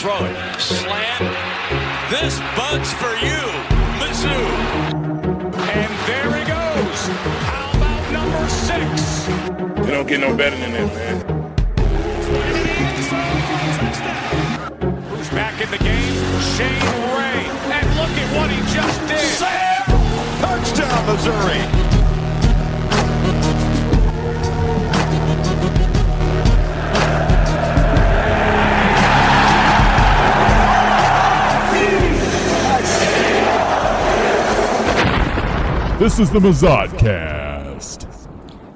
throw it. Slant. This bud's for you, Mizzou. And there he goes. How about number six? It don't get no better than that, man. Who's back in the game? Shane Ray. And look at what he just did. Sam! Touchdown, Missouri. This is the Mazodcast.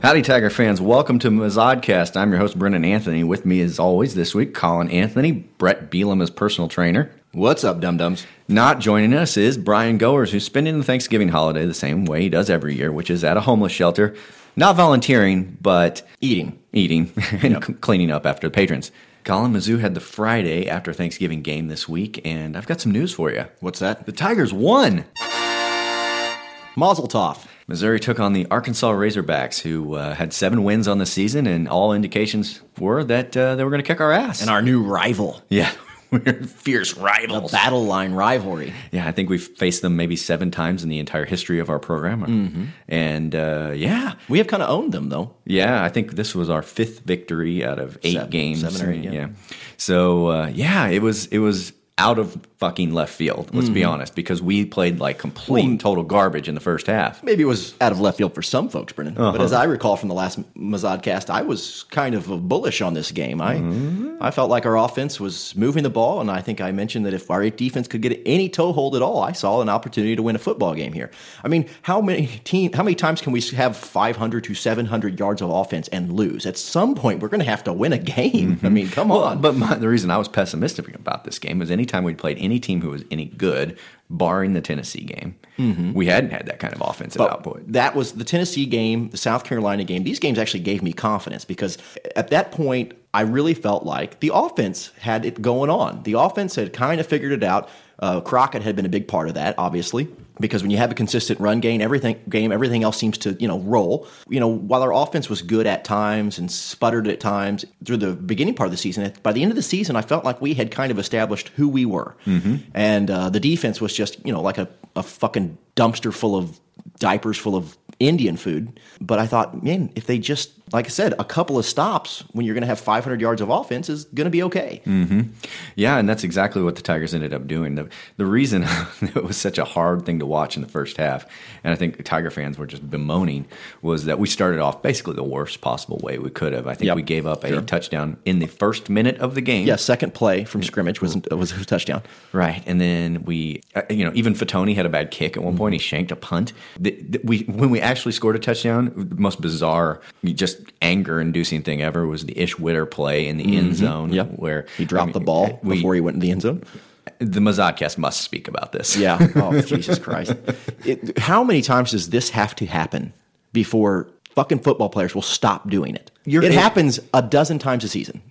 Howdy, Tiger fans. Welcome to Mazodcast. I'm your host, Brendan Anthony. With me, as always, this week, Colin Anthony, Brett Bielema as personal trainer. What's up, dum dums? Not joining us is Brian Goers, who's spending the Thanksgiving holiday the same way he does every year, which is at a homeless shelter. Not volunteering, but Eating. eating and c- cleaning up after the patrons. Colin Mizzou had the Friday after Thanksgiving game this week, and I've got some news for you. What's that? The Tigers won. Mazel tov. Missouri took on the Arkansas Razorbacks, who uh, had seven wins on the season, and all indications were that uh, they were going to kick our ass. And our new rival. yeah, we're fierce The battle line rivalry. yeah, I think we've faced them maybe seven times in the entire history of our program, Mm-hmm. and uh, yeah, We have kind of owned them, though. yeah, I think this was our fifth victory out of eight Seven- games. seven or eight, yeah. So uh, yeah, it was it was out of fucking left field. Let's be honest, because we played like complete Mm-hmm. Well, total garbage in the first half. Maybe it was out of left field for some folks, Brendan. But Uh-huh. as I recall from the last Mazodcast, I was kind of bullish on this game. I Mm-hmm. I felt like our offense was moving the ball, and I think I mentioned that if our defense could get any toehold at all, I saw an opportunity to win a football game here. I mean, how many team, how many times can we have 500 to 700 yards of offense and lose? At some point, we're going to have to win a game. I mean, come Mm-hmm. Well, on. but my, the reason I was pessimistic about this game was anytime we'd played any team who was any good, barring the Tennessee game, we hadn't had that kind of offensive But output. That was the Tennessee game, the South Carolina game. These games actually gave me confidence because at that point, I really felt like the offense had it going on. The offense had kind of figured it out. Uh, Crockett had been a big part of that, obviously, because when you have a consistent run game, everything game, everything else seems to you know roll. You know, while our offense was good at times and sputtered at times through the beginning part of the season, by the end of the season, I felt like we had kind of established who we were, and uh, the defense was just you know like a, a fucking dumpster full of diapers full of Indian food. But I thought, man, if they just, like I said, a couple of stops when you're going to have 500 yards of offense is going to be okay. Yeah, and that's exactly what the Tigers ended up doing. The, the reason it was such a hard thing to watch in the first half, and I think Tiger fans were just bemoaning, was that we started off basically the worst possible way we could have. I think Yep. we gave up a touchdown in the first minute of the game. Yeah, second play from scrimmage was was a touchdown. Right, and then we, uh, you know, even Fatony had a bad kick at one point. He shanked a punt. The, the, we when we actually scored a touchdown, the most bizarre, just anger-inducing thing ever was the Ish Witter play in the end mm-hmm. zone. Yep. where He dropped I mean, the ball we- before he went in the end zone. The Mazodcast must speak about this. Yeah. Oh, Jesus Christ. It, how many times does this have to happen before fucking football players will stop doing it? You're- it it- happens a dozen times a season.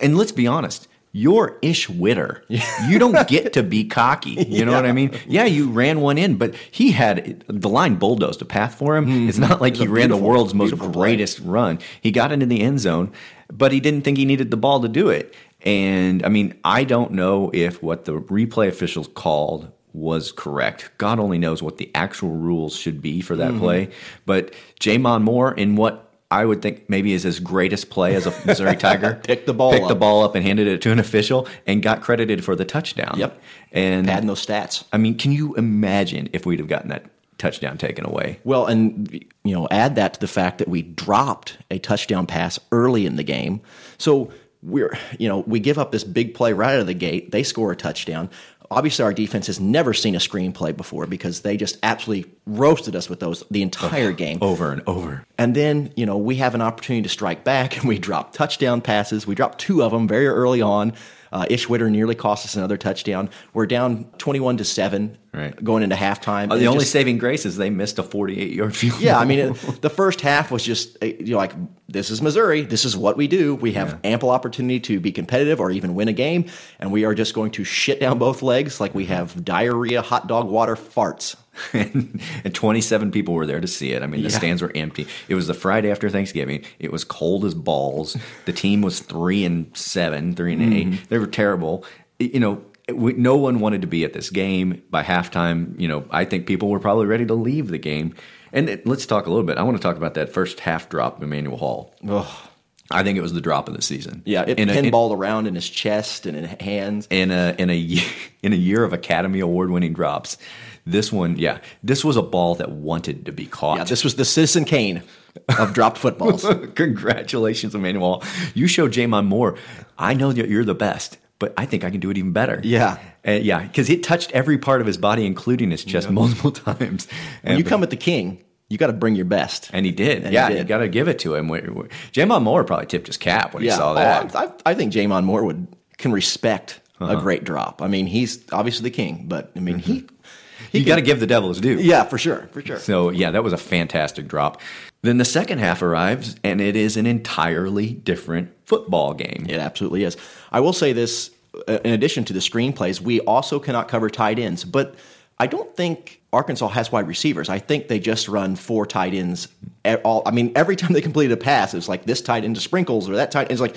and let's be honest. You're Ish Witter. You don't get to be cocky. You know what I mean? Yeah, you ran one in, but he had the line bulldozed a path for him. It's not like he ran the world's most greatest run. He got into the end zone, but he didn't think he needed the ball to do it. And I mean, I don't know if what the replay officials called was correct. God only knows what the actual rules should be for that play. But J'Mon Moore, in what I would think maybe is his greatest play as a Missouri Tiger, Picked the ball picked the up. ball up and handed it to an official and got credited for the touchdown. Yep. And Padding those stats. I mean, can you imagine if we'd have gotten that touchdown taken away? Well, and you know, add that to the fact that we dropped a touchdown pass early in the game. So we're, you know, we give up this big play right out of the gate. They score a touchdown. Obviously, our defense has never seen a screenplay before because they just absolutely roasted us with those the entire game. Over and over. And then, you know, we have an opportunity to strike back and we drop touchdown passes. We drop two of them very early on. Uh, Ish Witter nearly cost us another touchdown. We're down 21 to 7 Right. going into halftime. Uh, the only just- saving grace is they missed a 48 yard field. yeah, I mean, it, the first half was just uh, you know like this is Missouri. This is what we do. We have ample opportunity to be competitive or even win a game, and we are just going to shit down both legs like we have diarrhea, hot dog water, farts. and, and 27 people were there to see it. I mean, the Yeah. stands were empty. It was the Friday after Thanksgiving. It was cold as balls. The team was three and seven, three and Mm-hmm. eight. They were terrible. You know, we, no one wanted to be at this game by halftime. You know, I think people were probably ready to leave the game. And it, let's talk a little bit. I want to talk about that first half drop Emmanuel Hall. I think it was the drop of the season. Yeah, it In a- in- pinballed around in his chest and in hands. in a in a in a year of Academy Award winning drops. This one, yeah, this was a ball that wanted to be caught. Yeah, this was the Citizen Kane of dropped footballs. Congratulations, Emmanuel. You showed J'Mon Moore. I know that you're the best, but I think I can do it even better. Yeah. Uh, yeah, because it touched every part of his body, including his chest, multiple times. When And, you come at the king, you got to bring your best. and he did. And he yeah, did. you got to give it to him. J'Mon Moore probably tipped his cap when he saw Oh, that. I, I think J'Mon Moore would can respect Uh-huh. a great drop. I mean, he's obviously the king, but I mean, he. he you got to give the devil his due. Yeah, for sure, for sure. So yeah, that was a fantastic drop. Then the second half arrives, and it is an entirely different football game. It absolutely is. I will say this: uh, in addition to the screenplays, we also cannot cover tight ends. But I don't think Arkansas has wide receivers. I think they just run four tight ends. at All I mean, every time they completed a pass, it's like this tight end to sprinkles or that tight. End. It's like,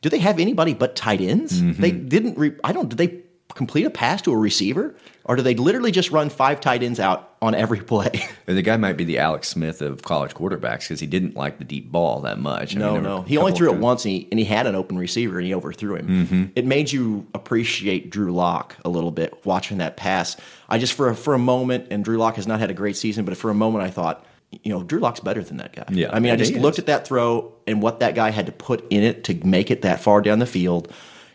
do they have anybody but tight ends? They didn't. Re, I don't. Did they complete a pass to a receiver, or do they literally just run five tight ends out on every play? The guy might be the Alex Smith of college quarterbacks because he didn't like the deep ball that much. I No, mean, no. He only threw it once, and he, and he had an open receiver, and he overthrew him. Mm-hmm. It made you appreciate Drew Lock a little bit watching that pass. I just for a, for a moment, and Drew Lock has not had a great season, but for a moment, I thought, you know, Drew Lock's better than that guy. Yeah, I mean, I just looked at that throw and what that guy had to put in it to make it that far down the field,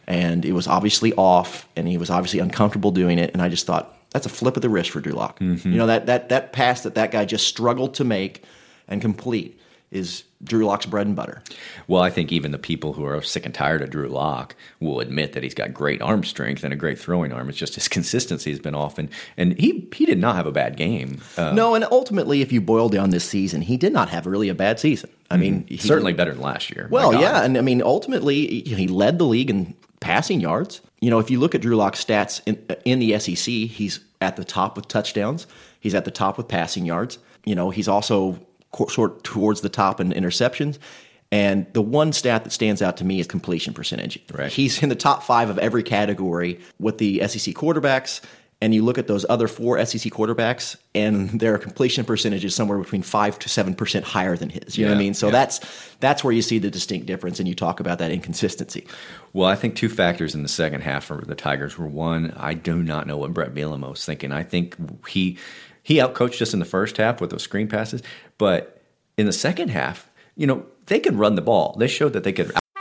and it was obviously off, and he was obviously uncomfortable doing it, and I just thought. That's a flip of the wrist for Drew Lock. Mm-hmm. You know that that that pass that that guy just struggled to make and complete is Drew Lock's bread and butter. Well, I think even the people who are sick and tired of Drew Lock will admit that he's got great arm strength and a great throwing arm. It's just his consistency has been off, and, and he he did not have a bad game. Uh, No, and ultimately, if you boil down this season, he did not have really a bad season. I mean, he, certainly better than last year. Well, yeah, and I mean, ultimately, he led the league in passing yards. You know, if you look at Drew Lock's stats in, uh, in the SEC, he's at the top with touchdowns. He's at the top with passing yards. You know, he's also sort towards the top in interceptions. And the one stat that stands out to me is completion percentage. Right. He's in the top five of every category with the SEC quarterbacks. And you look at those other four SEC quarterbacks, and their completion percentage is somewhere between five to seven percent higher than his. You know what I mean? So yeah. that's that's where you see the distinct difference, and you talk about that inconsistency. Well, I think two factors in the second half for the Tigers were one, I do not know what Brett Bielema was thinking. I think he he outcoached us in the first half with those screen passes, but in the second half, you know, they could run the ball. They showed that they could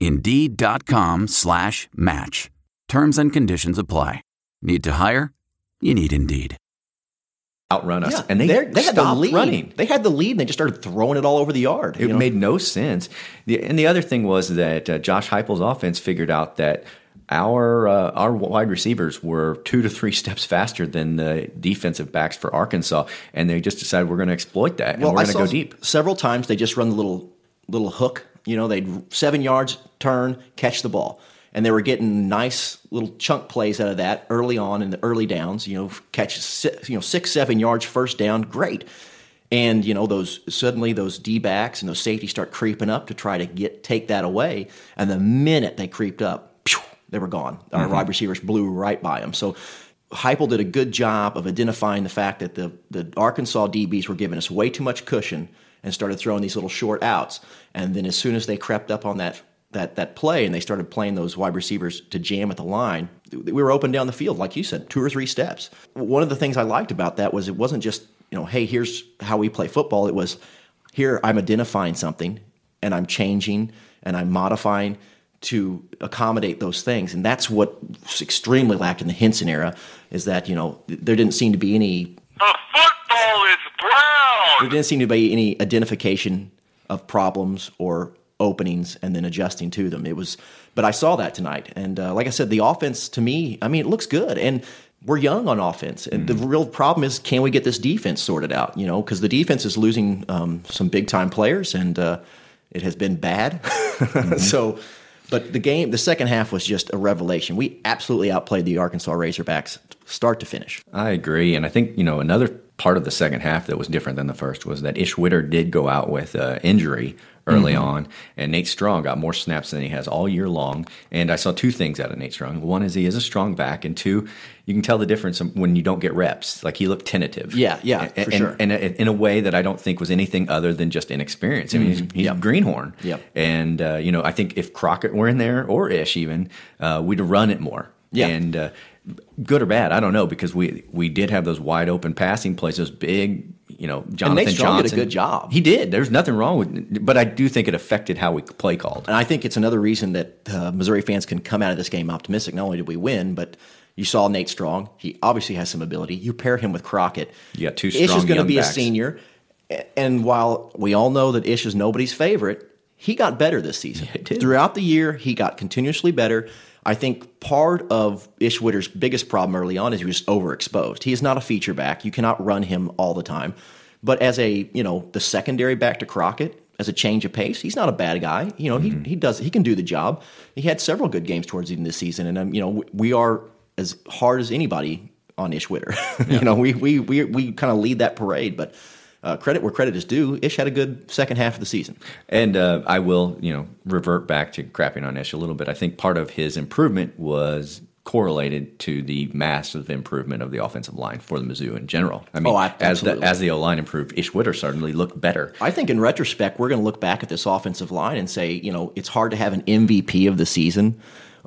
Indeed.com slash match. Terms and conditions apply. Need to hire? You need Indeed. Outrun us, Yeah, and they, they're- had the stopped lead. running. They had the lead, and they just started throwing it all over the yard. It you know? made no sense. The, and the other thing was that uh, Josh Heupel's offense figured out that our uh, our wide receivers were two to three steps faster than the defensive backs for Arkansas, and they just decided we're going to exploit that and we're I going to saw go deep. Several times they just run the little little hook. You know, they'd seven yards, turn, catch the ball, and they were getting nice little chunk plays out of that early on in the early downs. You know, catch six, you know six seven yards first down, great. And you know those suddenly those D backs and those safeties start creeping up to try to get take that away, and the minute they creeped up, phew, they were gone. Our Mhm. wide receivers blew right by them. So Heupel did a good job of identifying the fact that the, the Arkansas DBs were giving us way too much cushion and started throwing these little short outs. And then as soon as they crept up on that that that play and they started playing those wide receivers to jam at the line, we were open down the field, like you said, two or three steps. One of the things I liked about that was it wasn't just, you know, hey, here's how we play football. It was here I'm identifying something and I'm changing and I'm modifying to accommodate those things. And that's what extremely lacked in the Henson era is that, you know, there didn't seem to be any The Football is brown. there didn't seem to be any identification of problems or openings and then adjusting to them. It was, but I saw that tonight, and uh, like I said, the offense to me, I mean, it looks good, and we're young on offense. And the real problem is, can we get this defense sorted out? You know, because the defense is losing um, some big time players, and uh, it has been bad. so. But the game, the second half was just a revelation. We absolutely outplayed the Arkansas Razorbacks, start to finish. I agree, and I think you know another part of the second half that was different than the first was that Ish Witter did go out with uh, injury early Mhm. on, and Nate Strong got more snaps than he has all year long. And I saw two things out of Nate Strong. One is he is a strong back, and two, you can tell the difference when you don't get reps. Like he looked tentative. Yeah, yeah, and, for and- sure. and in a way that I don't think was anything other than just inexperience. I mean, he's, Mhm. he's a greenhorn. Yep. And uh, you know, I think if Crockett were in there or Ish even, uh, we'd have run it more. Yeah. And uh, good or bad, I don't know because we we did have those wide open passing plays, those big, you know, Jonathan Nate Strong did a good job. He did. There's nothing wrong with, but I do think it affected how we play called. And I think it's another reason that uh, Missouri fans can come out of this game optimistic. Not only did we win, but you saw Nate Strong. He obviously has some ability. You pair him with Crockett. You got two Ish is going to be backs. a senior. And while we all know that Ish is nobody's favorite, he got better this season. Throughout the year, he got continuously better. I think part of Ish Witter's biggest problem early on is he was overexposed. He is not a feature back. You cannot run him all the time. But as a, you know, the secondary back to Crockett, as a change of pace, he's not a bad guy. You know, he, he does he can do the job. He had several good games towards the end of the season, and um, you know, we are as hard as anybody on Ish Witter. you know, we we we we kind of lead that parade, but uh, credit where credit is due. Ish had a good second half of the season. And uh, I will, you know, revert back to crapping on Ish a little bit. I think part of his improvement was correlated to the massive improvement of the offensive line for the Mizzou in general. I mean, Oh, I- as the as the O line improved, Ish Witter certainly looked better. I think in retrospect, we're going to look back at this offensive line and say, you know, it's hard to have an MVP of the season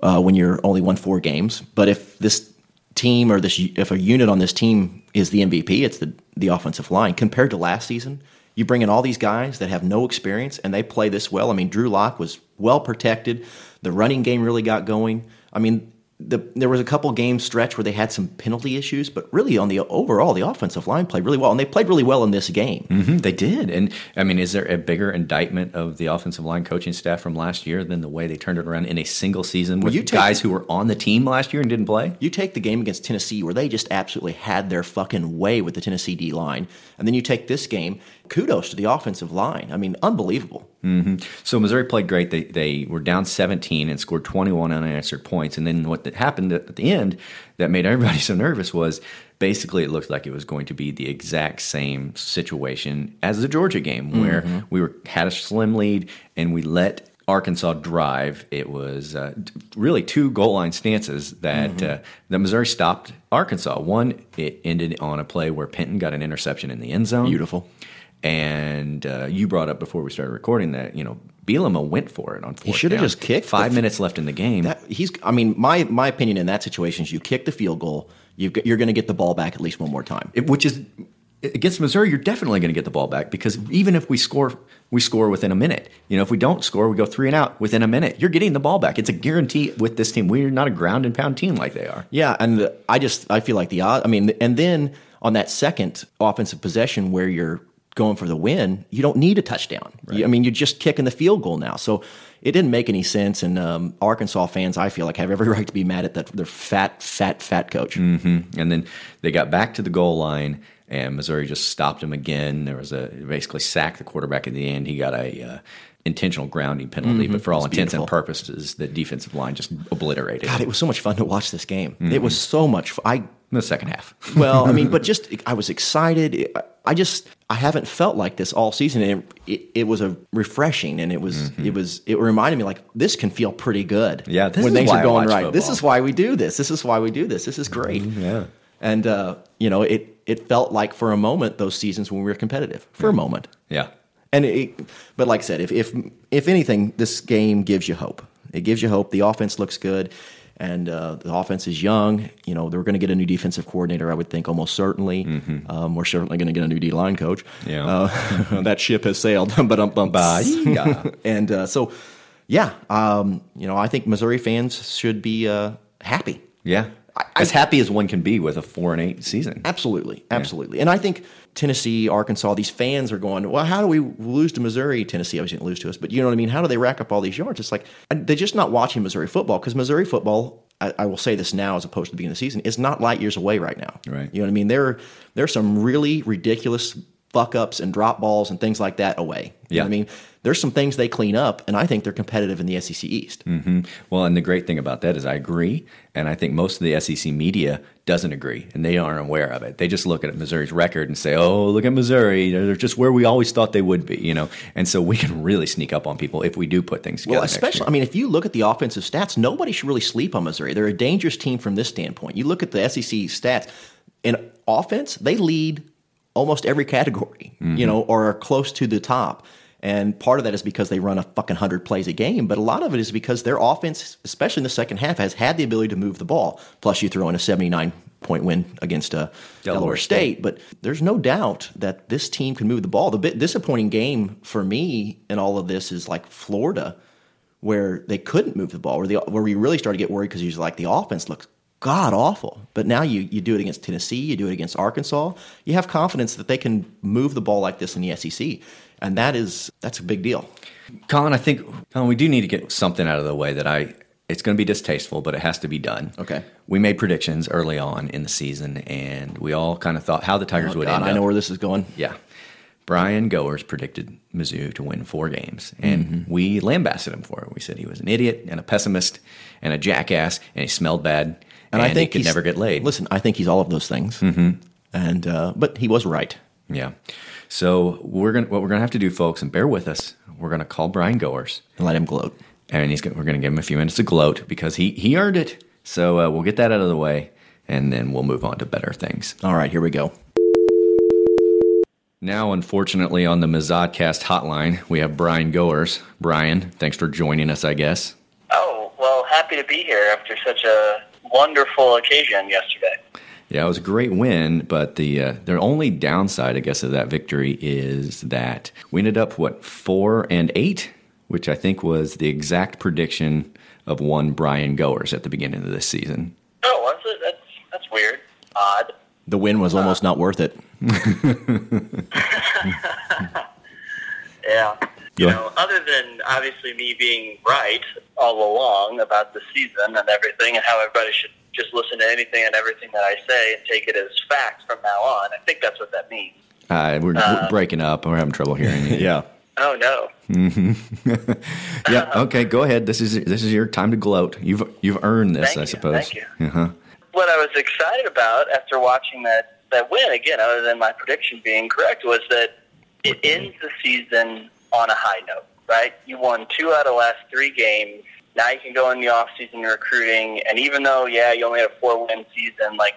uh, when you're only won four games. But if this team or this if a unit on this team is the MVP, it's the the offensive line compared to last season. You bring in all these guys that have no experience and they play this well. I mean, Drew Lock was well protected. The running game really got going. I mean, the, there was a couple game stretch where they had some penalty issues, but really on the overall, the offensive line played really well, and they played really well in this game. hmm they did. And I mean, is there a bigger indictment of the offensive line coaching staff from last year than the way they turned it around in a single season with you take- guys who were on the team last year and didn't play? You take the game against Tennessee where they just absolutely had their fucking way with the Tennessee D line, and then you take this game. Kudos to the offensive line. I mean, unbelievable. hmm So Missouri played great. They they were down 17 and scored 21 unanswered points. And then what that happened at the end that made everybody so nervous was basically it looked like it was going to be the exact same situation as the Georgia game, where Mhm. we were had a slim lead and we let Arkansas drive. It was uh, really two goal line stances that Mhm. uh, that Missouri stopped Arkansas. One, it ended on a play where Penton got an interception in the end zone. Beautiful. And uh, you brought up before we started recording that you know Bielema went for it on fourth. He should have just kicked. Five the- minutes left in the game. That, he's. I mean, my my opinion in that situation is you kick the field goal, you you're going to get the ball back at least one more time. It, which is against Missouri, you're definitely going to get the ball back because even if we score, we score within a minute. You know, if we don't score, we go three and out within a minute. You're getting the ball back. It's a guarantee with this team. We're not a ground and pound team like they are. Yeah, and I just I feel like the odd. I mean, and then on that second offensive possession where you're going for the win, you don't need a touchdown. Right. You, I mean, you're just kicking the field goal now. So it didn't make any sense. And um, Arkansas fans, I feel like, have every right to be mad at that their fat, fat, fat coach. Mm-hmm. And then they got back to the goal line, and Missouri just stopped him again. There was a basically sacked the quarterback at the end. He got a uh, intentional grounding penalty, mm-hmm. but for all intents beautiful. and purposes, the defensive line just obliterated. God, it was so much fun to watch this game. Mm-hmm. It was so much. Fun. I the second half. well, I mean, but just I was excited. I just I haven't felt like this all season, and it, it, it was a refreshing, and it was mm-hmm. it was it reminded me like this can feel pretty good. Yeah, when things are going right. Football. This is why we do this. This is why we do this. This is great. Mm-hmm, yeah, and uh, you know it it felt like for a moment those seasons when we were competitive for a moment. Yeah, and it, but like I said, if if if anything, this game gives you hope. It gives you hope. The offense looks good and uh, the offense is young. You know, they're going to get a new defensive coordinator, I would think, almost certainly. Mm-hmm. Um, we're certainly going to get a new D line coach. Yeah, uh, that ship has sailed. but um, bum, and uh, so, yeah, um, you know, I think Missouri fans should be uh, happy. Yeah, I, as happy as one can be with a four and eight season. Absolutely, absolutely. Yeah. And I think Tennessee, Arkansas, these fans are going, well, how do we lose to Missouri? Tennessee obviously didn't lose to us, but you know what I mean? How do they rack up all these yards? It's like they're just not watching Missouri football because Missouri football, I, I, will say this now as opposed to the beginning of the season, is not light years away right now. Right. You know what I mean? There, there are some really ridiculous fuck ups and drop balls and things like that away. You yeah. know what I mean? There's some things they clean up, and I think they're competitive in the SEC East. Mm-hmm. Well, and the great thing about that is I agree, and I think most of the SEC media doesn't agree, and they aren't aware of it. They just look at Missouri's record and say, "Oh, look at Missouri; they're just where we always thought they would be," you know. And so we can really sneak up on people if we do put things together. Well, especially, I mean, if you look at the offensive stats, nobody should really sleep on Missouri. They're a dangerous team from this standpoint. You look at the SEC stats in offense; they lead almost every category, mm-hmm. you know, or are close to the top. And part of that is because they run a fucking 100 plays a game, but a lot of it is because their offense, especially in the second half, has had the ability to move the ball. Plus, you throw in a 79 point win against uh, Delaware, Delaware State. State. But there's no doubt that this team can move the ball. The bit disappointing game for me in all of this is like Florida, where they couldn't move the ball, where, the, where we really started to get worried because he's like the offense looks god awful. But now you, you do it against Tennessee, you do it against Arkansas. You have confidence that they can move the ball like this in the SEC, and that is that's a big deal. Colin, I think Colin, we do need to get something out of the way that I. It's going to be distasteful, but it has to be done. Okay. We made predictions early on in the season, and we all kind of thought how the Tigers oh, would God, end. I know where this is going. Yeah. Brian Goers predicted Mizzou to win four games, and mm-hmm. we lambasted him for it. We said he was an idiot and a pessimist and a jackass, and he smelled bad and, and I think he could never get laid. Listen, I think he's all of those things. Mm-hmm. And uh, but he was right. Yeah. So we're gonna what we're gonna have to do, folks, and bear with us. We're gonna call Brian Goers and let him gloat. And he's we're gonna give him a few minutes to gloat because he he earned it. So uh, we'll get that out of the way, and then we'll move on to better things. All right, here we go. Now, unfortunately, on the Mazodcast hotline, we have Brian Goers. Brian, thanks for joining us. I guess. Oh well, happy to be here after such a wonderful occasion yesterday. Yeah, it was a great win, but the uh, the only downside, I guess, of that victory is that we ended up what four and eight, which I think was the exact prediction of one Brian Goers at the beginning of this season. Oh, was it? That's that's weird. Odd. The win was almost uh, not worth it. yeah. You know, other than obviously me being right all along about the season and everything, and how everybody should just listen to anything and everything that I say and take it as fact from now on. I think that's what that means. Uh, we're, uh, we're breaking up. We're having trouble hearing you. yeah. Oh no. Mm-hmm. yeah. Okay. Go ahead. This is this is your time to gloat. You've you've earned this, thank I you, suppose. Thank you. Uh-huh. What I was excited about after watching that that win again, other than my prediction being correct, was that it ends the season on a high note. Right? You won two out of the last three games now you can go in the off season recruiting, and even though yeah, you only had a four win season, like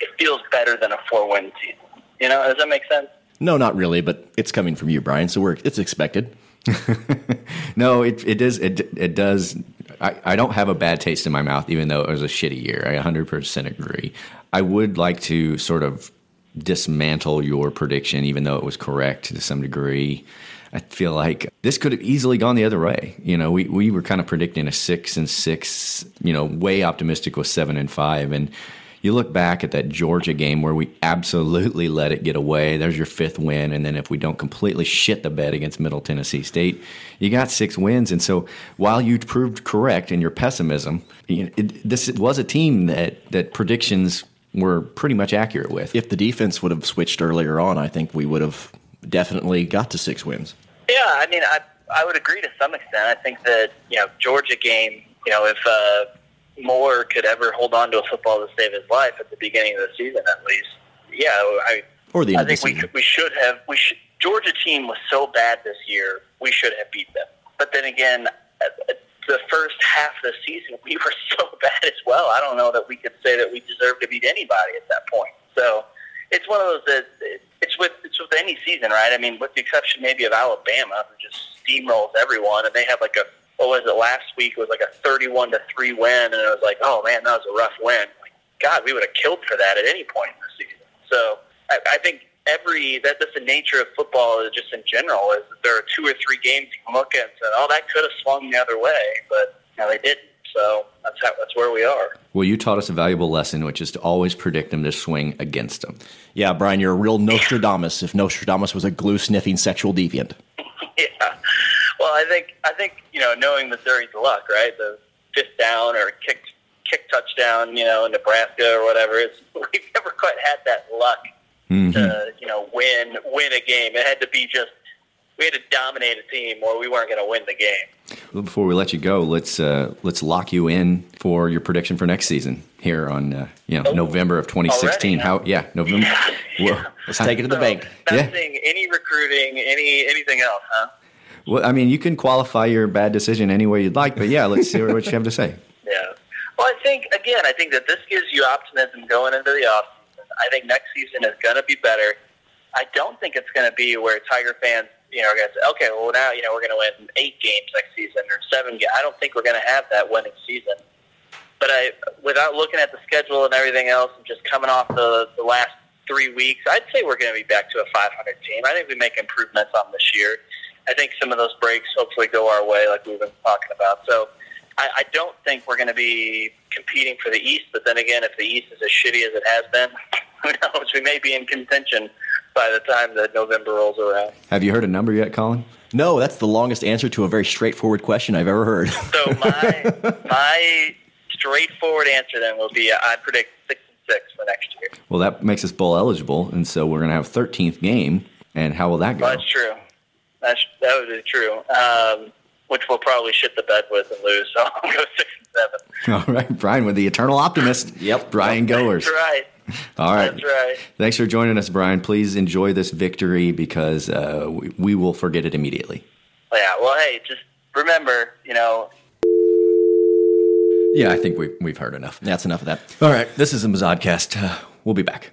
it feels better than a four win season. You know, does that make sense? No, not really, but it's coming from you, Brian. So we're it's expected. no, it it does it it does. I, I don't have a bad taste in my mouth, even though it was a shitty year. I 100% agree. I would like to sort of dismantle your prediction, even though it was correct to some degree. I feel like this could have easily gone the other way. You know, we, we were kind of predicting a six and six, you know, way optimistic with seven and five. And you look back at that Georgia game where we absolutely let it get away. There's your fifth win. And then if we don't completely shit the bed against Middle Tennessee State, you got six wins. And so while you proved correct in your pessimism, you know, it, this was a team that, that predictions were pretty much accurate with. If the defense would have switched earlier on, I think we would have definitely got to six wins. Yeah, I mean, I I would agree to some extent. I think that you know Georgia game, you know, if uh, Moore could ever hold on to a football to save his life at the beginning of the season, at least, yeah, I or the I think we could, we should have we should Georgia team was so bad this year, we should have beat them. But then again, the first half of the season, we were so bad as well. I don't know that we could say that we deserved to beat anybody at that point. So it's one of those that it's with it's with any season, right? I mean, with the exception maybe of Alabama, who just steamrolls everyone, and they have like a what was it last week? It was like a thirty-one to three win, and it was like, oh man, that was a rough win. Like, God, we would have killed for that at any point in the season. So I, I think every that that's the nature of football just in general is that there are two or three games you can look at and say, oh, that could have swung the other way, but no, they didn't. So that's how, that's where we are. Well, you taught us a valuable lesson, which is to always predict them to swing against them. Yeah, Brian, you're a real Nostradamus. If Nostradamus was a glue sniffing sexual deviant. yeah. Well, I think I think you know knowing Missouri's luck, right? The fifth down or kick kick touchdown, you know, in Nebraska or whatever. It's we've never quite had that luck mm-hmm. to you know win win a game. It had to be just we had to dominate a team or we weren't going to win the game. Well, before we let you go, let's uh, let's lock you in for your prediction for next season here on uh, you know oh, November of 2016. Already? How yeah November. yeah. Let's take it to the so, bank. Yeah. any recruiting, any anything else, huh? Well, I mean, you can qualify your bad decision any way you'd like, but yeah, let's see what you have to say. Yeah. Well, I think again, I think that this gives you optimism going into the offseason. I think next season is going to be better. I don't think it's going to be where Tiger fans you know, are going to say, okay, well now you know we're going to win eight games next season or seven. games. I don't think we're going to have that winning season. But I, without looking at the schedule and everything else, and just coming off the the last three weeks, I'd say we're going to be back to a 500 team. I think we make improvements on this year. I think some of those breaks hopefully go our way, like we've been talking about. So I, I don't think we're going to be competing for the East. But then again, if the East is as shitty as it has been, who knows? We may be in contention by the time that November rolls around. Have you heard a number yet, Colin? No, that's the longest answer to a very straightforward question I've ever heard. so my my straightforward answer then will be I predict six and six for next year. Well, that makes us bowl eligible, and so we're going to have thirteenth game. And how will that go? Well, that's true. That's that would be true. Um, which we'll probably shit the bed with and lose. So I'll go six and seven. All right, Brian, with the eternal optimist. yep, Brian Goers. That's right. All right. That's right. Thanks for joining us, Brian. Please enjoy this victory because uh, we, we will forget it immediately. Yeah. Well, hey, just remember, you know. Yeah, I think we, we've heard enough. That's enough of that. All right. This is the Mazodcast. Uh, we'll be back.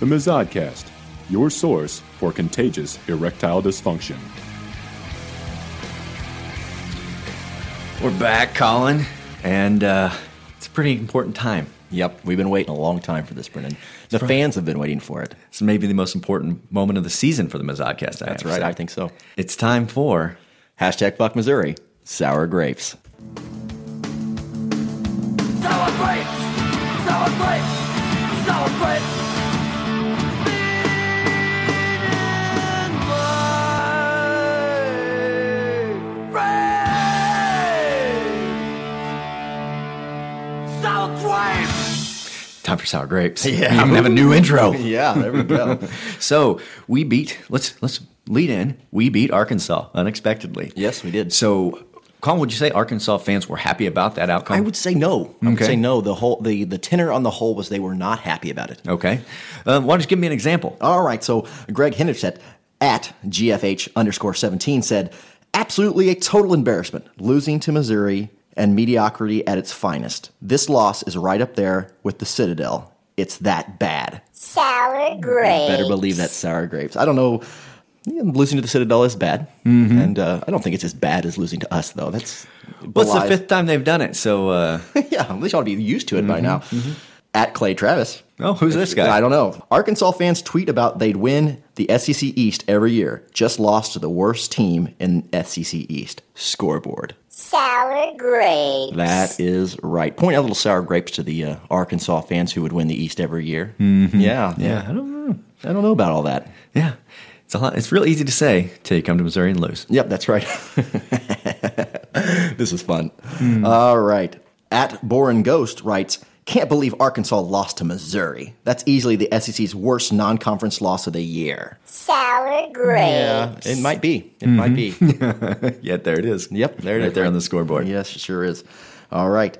The Mazodcast, your source for contagious erectile dysfunction. We're back, Colin, and uh, it's a pretty important time. Yep, we've been waiting a long time for this, Brendan. The right. fans have been waiting for it. It's maybe the most important moment of the season for the Mazodcast. That's right, I think so. It's time for hashtag Fuck Missouri, sour grapes. Sour grapes, sour grapes, sour grapes. Time for sour grapes. Yeah. we even have a new intro. Yeah, there we go. so we beat. Let's let's lead in. We beat Arkansas unexpectedly. Yes, we did. So, Colin, would you say Arkansas fans were happy about that outcome? I would say no. I would say no. The whole the the tenor on the whole was they were not happy about it. Okay. Uh, why don't you give me an example? All right. So Greg Henderson at GFH underscore 17 said, absolutely a total embarrassment, losing to Missouri and mediocrity at its finest. This loss is right up there with the Citadel. It's that bad. Sour grapes. Better believe that sour grapes. I don't know. Losing to the Citadel is bad, and uh, I don't think it's as bad as losing to us, though. That's What's the fifth time they've done it? So, uh, yeah, at least you ought to be used to it by now. At Clay Travis. oh, who's this guy? I don't know. Arkansas fans tweet about they'd win the SEC East every year. Just lost to the worst team in SEC East. Scoreboard. Sour grapes. That is right. Point out little sour grapes to the uh, Arkansas fans who would win the East every year. Yeah, yeah. I don't know. I don't know about all that. Yeah, it's a lot. It's real easy to say till you come to Missouri and lose. Yep, that's right. this is fun. All right. At Boren Ghost writes, can't believe Arkansas lost to Missouri. That's easily the SEC's worst non-conference loss of the year. Sour grapes. Yeah, it might be. It mm-hmm. might be. yeah, there it is. Yep, there it right is. there on the scoreboard. Yes, it sure is. All right.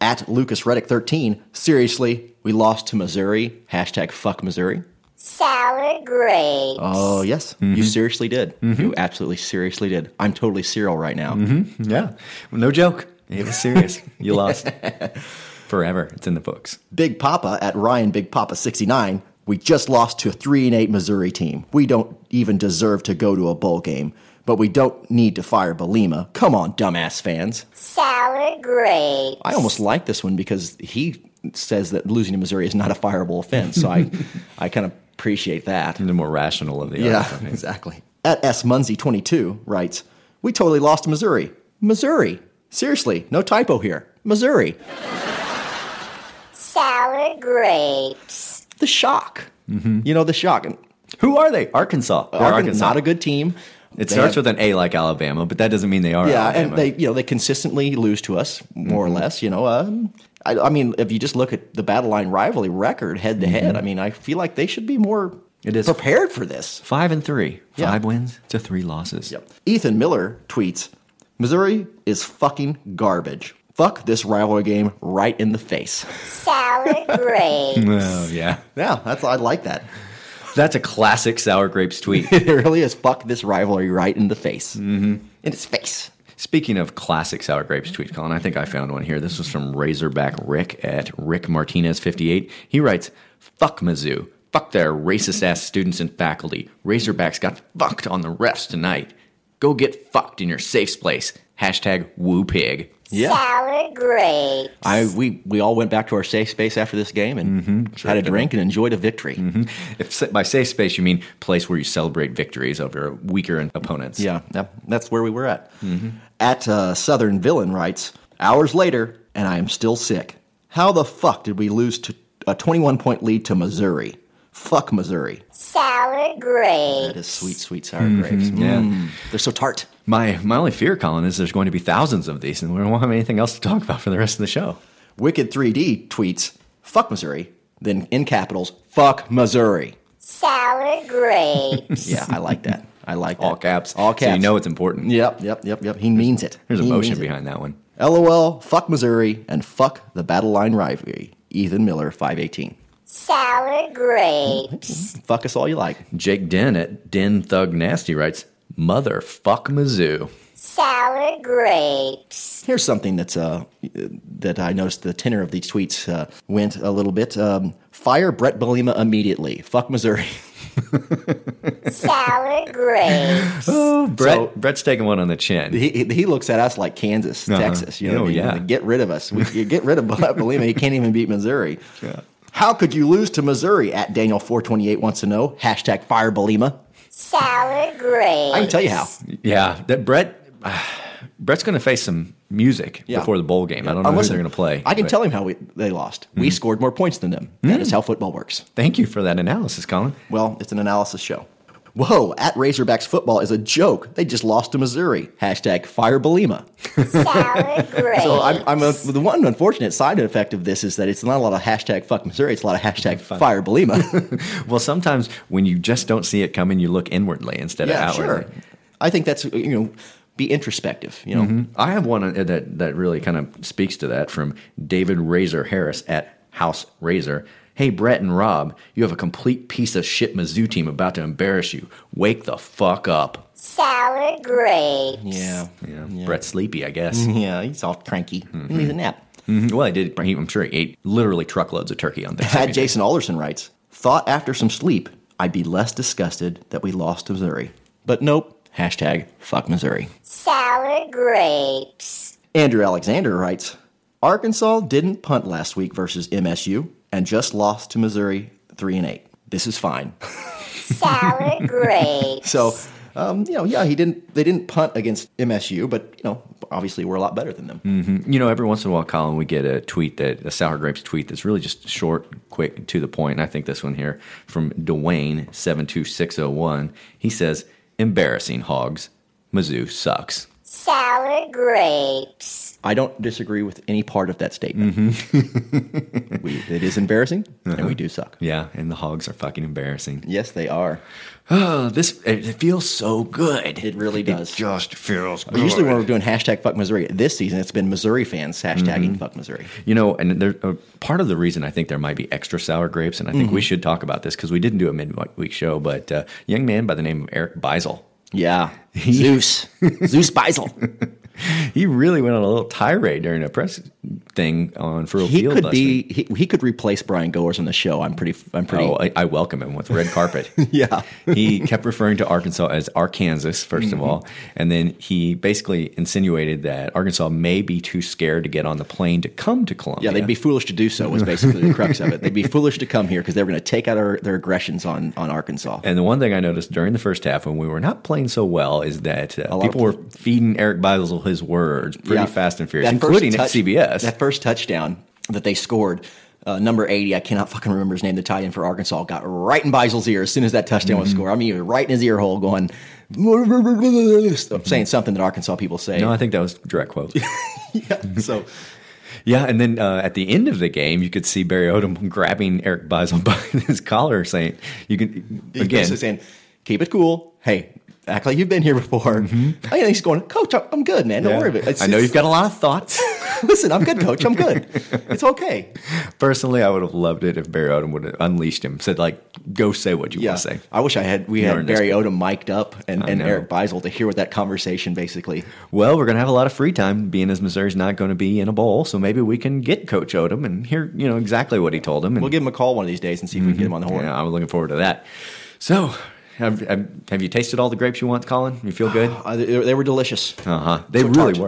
At Lucas Reddick 13, seriously, we lost to Missouri. Hashtag fuck Missouri. Sour grapes. Oh, yes. You mm-hmm. seriously did. Mm-hmm. You absolutely seriously did. I'm totally serial right now. Yeah, no joke. It was serious. you lost forever. It's in the books. Big Papa at Ryan Big Papa 69. We just lost to a 3 and 8 Missouri team. We don't even deserve to go to a bowl game, but we don't need to fire Bielema. Come on, dumbass fans. Sour grapes. I almost like this one because he says that losing to Missouri is not a fireable offense. So I, I kind of appreciate that. The more rational of the Yeah, others, exactly. At S Munsey 22 writes, "We totally lost to Missouri. Missouri. Seriously, no typo here. Missouri. Sour grapes. The shock. Mm-hmm. You know the shock. And Who are they? Arkansas. They're Arkan- Arkansas. not a good team. It They starts have- with an A like Alabama, but that doesn't mean they are. yeah, Alabama. and they you know they consistently lose to us more or mm-hmm. less. You know, um, I, I mean, if you just look at the battle line rivalry record head to head, mm-hmm. I mean, I feel like they should be more It is prepared for this. five and three. Yeah. Five wins to three losses. Yep. Ethan Miller tweets, Missouri is fucking garbage. Fuck this rivalry game right in the face. Sour grapes. Oh yeah, Yeah, that's I like that. that's a classic sour grapes tweet. It really is. Fuck this rivalry right in the face. Mm-hmm. In its face. Speaking of classic sour grapes tweets, Colin, I think I found one here. This was from Razorback Rick at Rick Martinez fifty eight. He writes, "Fuck Mizzou, fuck their racist ass students and faculty. Razorbacks got fucked on the refs tonight. Go get fucked in your safe place. Hashtag woo pig." Sour grapes. I we we all went back to our safe space after this game and mm-hmm. had a drink and enjoyed a victory. Mm-hmm. If by safe space you mean place where you celebrate victories over weaker opponents. Yeah, yeah, that's where we were at. Mm-hmm. At uh, Southern Villain writes, hours later, and I am still sick. How the fuck did we lose to a 21 point lead to Missouri? Fuck Missouri. Sour grapes. That is sweet, sweet sour grapes. yeah. Mm, they're so tart. My my only fear, Colin, is there's going to be thousands of these, and we won't have anything else to talk about for the rest of the show. Wicked 3D tweets, fuck Missouri. Then in capitals, fuck Missouri. Sour grapes. Yeah, I like that. I like that. All caps. All caps. So you know it's important. Yep, yep, yep, yep. He means it. There's He emotion means it. behind that one. LOL, fuck Missouri, and fuck the battle line rivalry. Ethan Miller, 518. Sour grapes. Fuck us all you like. Jake Den at Den Thug Nasty writes, "Mother fuck Mizzou." Sour grapes. Here's something that's uh, that I noticed the tenor of these tweets uh, went a little bit. Um, fire Brett Bielema immediately. Fuck Missouri. Sour grapes. Oh, Brett, So- Brett's taking one on the chin. he, he he looks at us like Kansas, Uh-huh. Texas. You know, Oh, what I mean? yeah. get rid of us. We, you get rid of Brett Bielema. He can't even beat Missouri. How could you lose to Missouri? At Daniel four twenty eight wants to know. Hashtag fire Bielema. Sour grapes. I can tell you how. Yeah, that Brett. Brett's going to face some music Yeah. before the bowl game. I don't know Uh, who they're going to play. I can but tell him how we, they lost. We Mm-hmm. scored more points than them. That is how football works. Thank you for that analysis, Colin. Well, it's an analysis show. Whoa, at Razorbacks football is a joke. They just lost to Missouri. Hashtag fire Bielema. Sour grapes. So I'm, I'm a, the one unfortunate side effect of this is that it's not a lot of hashtag fuck Missouri. It's a lot of hashtag fire Bielema. well, sometimes when you just don't see it coming, you look inwardly instead yeah, of outwardly. sure. I think that's you know be introspective. You know, Mhm. I have one uh, that that really kind of speaks to that from David Razor Harris at House Razor. Hey, Brett and Rob, you have a complete piece of shit Mizzou team about to embarrass you. Wake the fuck up. Sour grapes. yeah, Yeah, Brett's sleepy, I guess. yeah, he's all cranky. He needs a nap. Mhm. Well, I did. I'm sure he ate literally truckloads of turkey on Had Thanksgiving. Jason Alderson writes, thought after some sleep, I'd be less disgusted that we lost to Missouri. But nope, hashtag fuck Missouri. Sour grapes. Andrew Alexander writes, Arkansas didn't punt last week versus MSU and just lost to Missouri 3 and 8. This is fine. Sour grapes. So, um, you know, yeah, he didn't they didn't punt against MSU, but you know, obviously we're a lot better than them. Mhm. You know, every once in a while, Colin, we get a tweet that a sour grapes tweet that's really just short, quick, to the point. And I think this one here from Dwayne seven two six zero one. He says, "Embarrassing hogs, Mizzou sucks." Sour grapes. I don't disagree with any part of that statement. we, it is embarrassing, and we do suck. Yeah, and the hogs are fucking embarrassing. Yes, they are. Oh, this it feels so good. It really does. It just feels good. usually when we're doing hashtag fuck Missouri this season, it's been Missouri fans hashtagging fuck Missouri. You know, and there, uh, part of the reason I think there might be extra sour grapes, and I think we Mhm. should talk about this because we didn't do a midweek show, but uh, young man by the name of Eric Beisel. Yeah, Zeus, Zeus Beisel. He really went on a little tirade during a press thing on Furrow He Field. could be he, he could replace Brian Goers on the show. I'm pretty I'm pretty Oh, I, I welcome him with red carpet. yeah. he kept referring to Arkansas as Arkansas, 1st of Mhm. all. And then he basically insinuated that Arkansas may be too scared to get on the plane to come to Columbia. Yeah, they'd be foolish to do so. Was basically the crux of it. They'd be foolish to come here because they were going to take out our, their aggressions on on Arkansas. And the one thing I noticed during the first half when we were not playing so well is that uh, people of- were feeding Eric Beisel his words pretty Yeah. fast and furious, including touch- at CBS. That first touchdown that they scored, uh, number 80, I cannot fucking remember his name, the tight end for Arkansas, got right in Beisel's ear as soon as that touchdown was Mhm. scored. I mean, he was right in his ear hole going, saying something that Arkansas people say. no, I think that was direct quote. yeah. so yeah, and then uh, at the end of the game, you could see Barry Odom grabbing Eric Beisel by his collar, saying, "You can again." basically saying, keep it cool. Hey, act like you've been here before. And he's going, Coach, I'm- good, man. Don't Mm-hmm. Yeah. worry about it. I know you've got a lot of thoughts. Listen, I'm good, Coach. I'm good. It's okay. Personally, I would have loved it if Barry Odom would have unleashed him, said like, "Go say what you Yeah, want to say." I wish I had. We You had. Barry Odom mic'd up and, and. Eric Beisel to hear what that conversation basically. Well, we're going to have a lot of free time, being as Missouri's not going to be in a bowl, so maybe we can get Coach Odom and hear, you know, exactly what he told him. And, We'll give him a call one of these days and see if we can get him on the horn. yeah, I'm looking forward to that. So, have, have, have you tasted all the grapes you want, Colin? You feel good? Uh, they, they were delicious. Uh huh. They So really tart.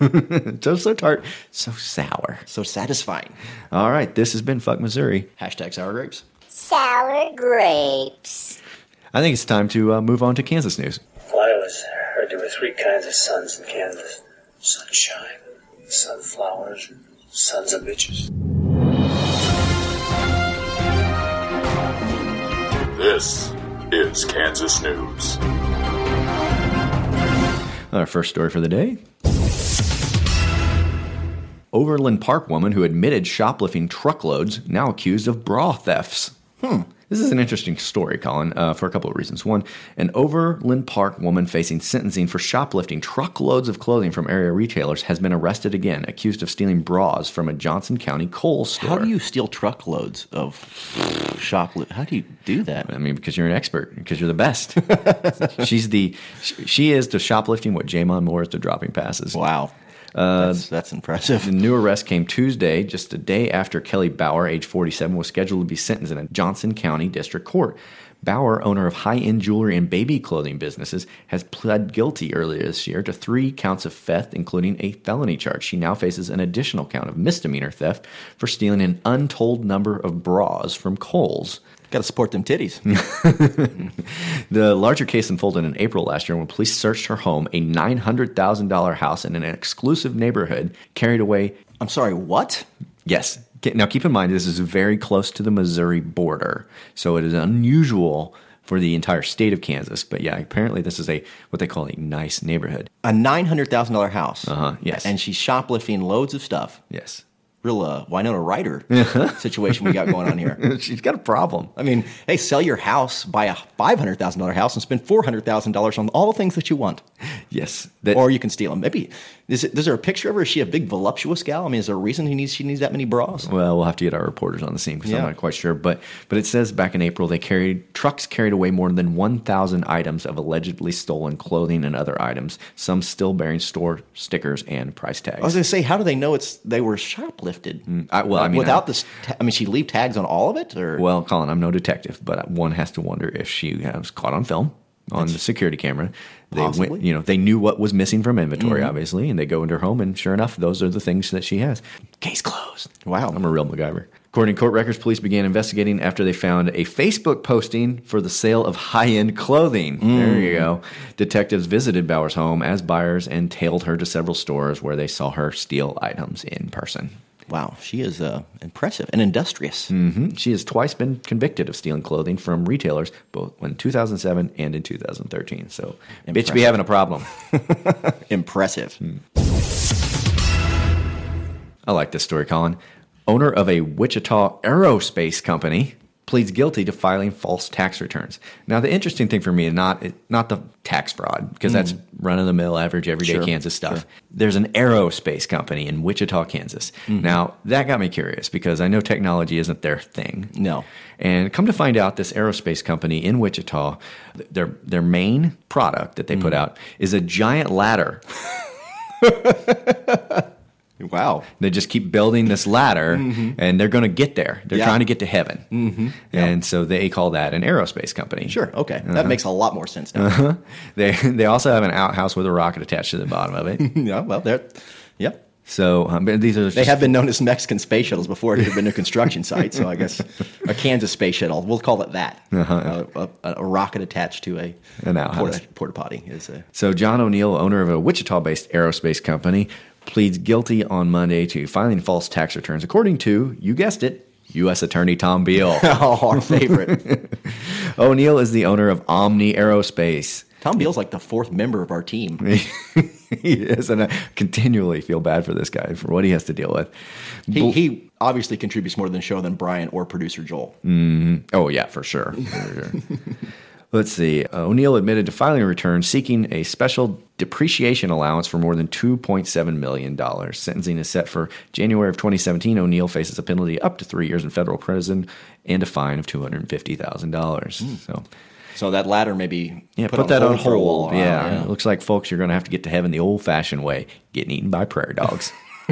were. so so tart, so sour, so satisfying. All right, this has been Fuck Missouri. Hashtag sour grapes. Sour grapes. I think it's time to uh, move on to Kansas news. Well, I always heard there were three kinds of suns in Kansas sunshine, sunflowers, and sons of bitches. This is Kansas News. Our first story for the day. Overland Park woman who admitted shoplifting truckloads now accused of bra thefts. Hmm. This is an interesting story, Colin, uh, for a couple of reasons. One, an Overland Park woman facing sentencing for shoplifting truckloads of clothing from area retailers has been arrested again, accused of stealing bras from a Johnson County Kohl's store. How do you steal truckloads of shoplift? How do you do that? I mean, because you're an expert, because you're the best. She's the, she is to shoplifting what J'Mon Moore is to dropping passes. Wow. Uh, that's, that's impressive. The new arrest came Tuesday, just a day after Kelly Bauer, age 47, was scheduled to be sentenced in a Johnson County District Court. Bauer, owner of high end jewelry and baby clothing businesses, has pled guilty earlier this year to three counts of theft, including a felony charge. She now faces an additional count of misdemeanor theft for stealing an untold number of bras from Kohl's. Got to support them titties. The larger case unfolded in April last year when police searched her home, a $900,000 house in an exclusive neighborhood, carried away. I'm sorry, what? Yes. Now, keep in mind, this is very close to the Missouri border. So it is unusual for the entire state of Kansas. But yeah, apparently this is a what they call a nice neighborhood. A nine hundred thousand dollar house. Uh huh. Yes. And she's shoplifting loads of stuff. Yes. Real uh, Winona Ryder situation we got going on here. She's got a problem. I mean, hey, sell your house, buy a five hundred thousand dollar house, and spend four hundred thousand dollars on all the things that you want. Yes. or you can steal them. Maybe is, it, is there a picture of her? Is she a big voluptuous gal? I mean, is there a reason he needs she needs that many bras? Well, we'll have to get our reporters on the scene because Yeah. I'm not quite sure. But but it says back in April they carried trucks carried away more than 1,000 items of allegedly stolen clothing and other items, some still bearing store stickers and price tags. I was going to say, how do they know it's they were shoplifted? Mm, I, well, I mean, without I- this, ta- I mean, she leave tags on all of it, or Well, Colin, I'm no detective, but one has to wonder if she was caught on film on the security camera. They Possibly. went, you know, they knew what was missing from inventory, Mhm. obviously, and they go into her home, and sure enough, those are the things that she has. Case closed. Wow, I'm a real MacGyver. According to court records, police began investigating after they found a Facebook posting for the sale of high-end clothing. There you go. Detectives visited Bauer's home as buyers and tailed her to several stores where they saw her steal items in person. Wow, she is uh, impressive and industrious. hmm She has twice been convicted of stealing clothing from retailers, both in 2007 and in 2013. So, bitch, be having a problem. Impressive. I like this story, Colin. Owner of a Wichita aerospace company pleads guilty to filing false tax returns. Now, the interesting thing for me is not not the tax fraud because that's mm. run of the mill, average, everyday Sure, Kansas stuff. sure. There's an aerospace company in Wichita, Kansas. Mm-hmm. Now, that got me curious because I know technology isn't their thing. No. And come to find out, this aerospace company in Wichita, their their main product that they put mm. out is a giant ladder. Wow. They just keep building this ladder, and they're going to get there. They're Yeah. trying to get to heaven, Mm-hmm. and so they call that an aerospace company. Sure. Okay. Uh-huh. That makes a lot more sense now. Uh-huh. They they also have an outhouse with a rocket attached to the bottom of it. yeah. Well, they're. Yep. So um, these are They have been known as Mexican space shuttles before it had been a construction site. So I guess a Kansas space shuttle. We'll call it that. Uh-huh. Uh, a, a rocket attached to a An outhouse. porta, porta potty is a. So John O'Neill, owner of a Wichita-based aerospace company, pleads guilty on Monday to filing false tax returns, according to you guessed it, U.S. Attorney Tom Beall. oh, our favorite. O'Neill is the owner of Omni Aerospace. Tom Beall's like the fourth member of our team. he is, and I continually feel bad for this guy for what he has to deal with. He, he obviously contributes more to the show than Brian or producer Joel. Mhm. Oh yeah, for sure. For sure. Let's see. Uh, O'Neill admitted to filing a return seeking a special depreciation allowance for more than $2.7 million. Sentencing is set for January of 2017. O'Neill faces a penalty up to three years in federal prison and a fine of $250,000. So, So that ladder maybe yeah, put, that on for a hold. while. Yeah. It looks like, folks, you're going to have to get to heaven the old fashioned way getting eaten by prairie dogs.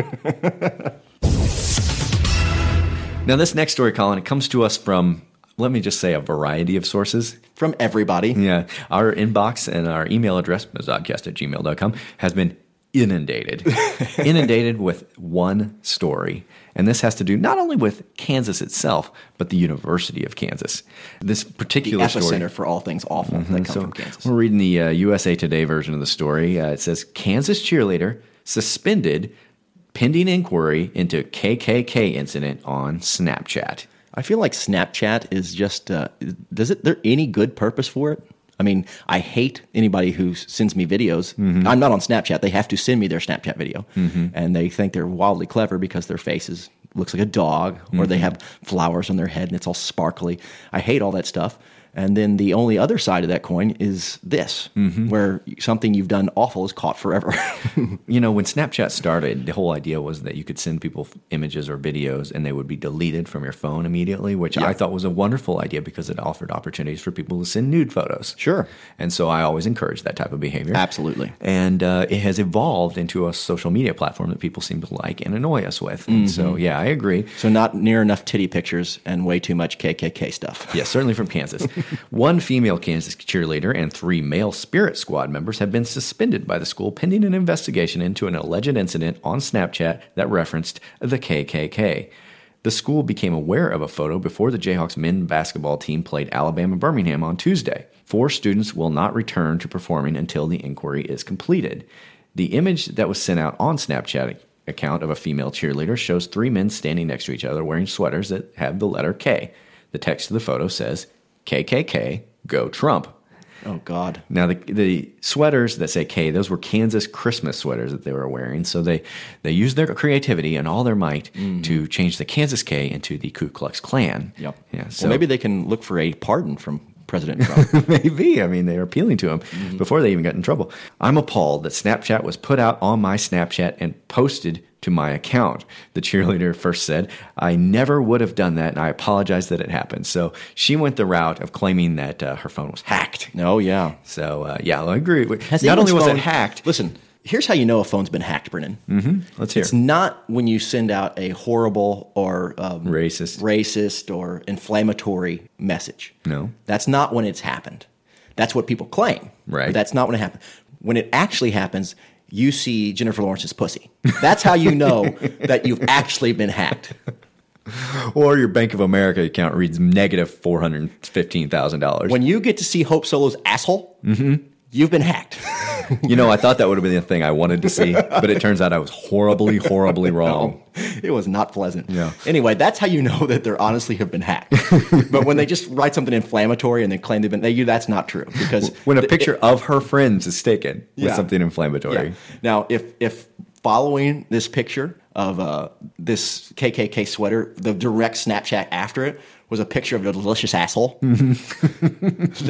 now, this next story, Colin, it comes to us from, let me just say, a variety of sources. From everybody. Yeah. Our inbox and our email address, mazodcast at gmail.com, has been inundated. inundated with one story. And this has to do not only with Kansas itself, but the University of Kansas. This The particular story. for all things awful that come So from Kansas. we're reading the uh, USA Today version of the story. Uh, it says Kansas cheerleader suspended pending inquiry into KKK incident on Snapchat. I feel like Snapchat is just uh, does it there any good purpose for it? I mean, I hate anybody who sends me videos. Mm-hmm. I'm not on Snapchat. They have to send me their Snapchat video, Mhm. and they think they're wildly clever because their faces looks like a dog, or they Mhm. have flowers on their head and it's all sparkly. I hate all that stuff. And then the only other side of that coin is this, Mm-hmm. where something you've done awful is caught forever. You know, when Snapchat started, the whole idea was that you could send people images or videos and they would be deleted from your phone immediately, which I thought was a wonderful idea because it offered opportunities for people to send nude photos. Sure. And so I always encourage that type of behavior. Absolutely. And uh, it has evolved into a social media platform that people seem to like and annoy us with. And so, yeah, I agree. so not near enough titty pictures and way too much KKK stuff. Yes, certainly from Kansas. One female Kansas cheerleader and three male Spirit Squad members have been suspended by the school pending an investigation into an alleged incident on Snapchat that referenced the KKK. The school became aware of a photo before the Jayhawks men basketball team played Alabama Birmingham on Tuesday. Four students will not return to performing until the inquiry is completed. The image that was sent out on Snapchat account of a female cheerleader shows three men standing next to each other wearing sweaters that have the letter K. The text of the photo says KKK go Trump. Oh God! Now the the sweaters that say K, those were Kansas Christmas sweaters that they were wearing. So they they used their creativity and all their might mm-hmm. to change the Kansas K into the Ku Klux Klan. Yep. Yeah. So maybe they can look for a pardon from President Trump. Maybe. I mean, they were appealing to him mm-hmm. before they even got in trouble. I'm appalled that Snapchat was put out on my Snapchat and posted to my account. The cheerleader first said, I never would have done that, and I apologize that it happened. So she went the route of claiming that uh, her phone was hacked. oh yeah. So, uh, yeah, I agree. Has Not only was phone- it hacked, Listen, here's how you know a phone's been hacked, Brennan. hmm let's hear. It's not when you send out a horrible or um, Racist. racist or inflammatory message. No. That's not when it's happened. That's what people claim. Right. But that's not when it happened. When it actually happens, you see Jennifer Lawrence's pussy. That's how you know that you've actually been hacked. Or your Bank of America account reads negative $415,000. When you get to see Hope Solo's asshole, mm-hmm. you've been hacked. you know, I thought that would have been the thing I wanted to see, but it turns out I was horribly, horribly wrong. it was not pleasant. Yeah. Anyway, that's how you know that they honestly have been hacked. but when they just write something inflammatory and they claim they've been, they, that's not true because When a picture of her friends is taken with something inflammatory. Yeah. Now, if if following this picture of uh, this KKK sweater, the direct Snapchat after it was a picture of a delicious asshole, then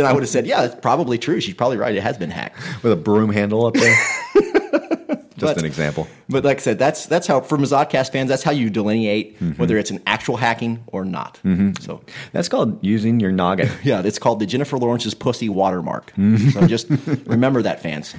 I would have said, yeah, it's probably true. She's probably right. It has been hacked. With a broom handle up there. Just But- an example. But like I said, that's that's how for Mazodcast fans, that's how you delineate Mm-hmm. whether it's an actual hacking or not. So That's called using your noggin. yeah, it's called the Jennifer Lawrence's pussy watermark. Mm-hmm. So just remember that, fans.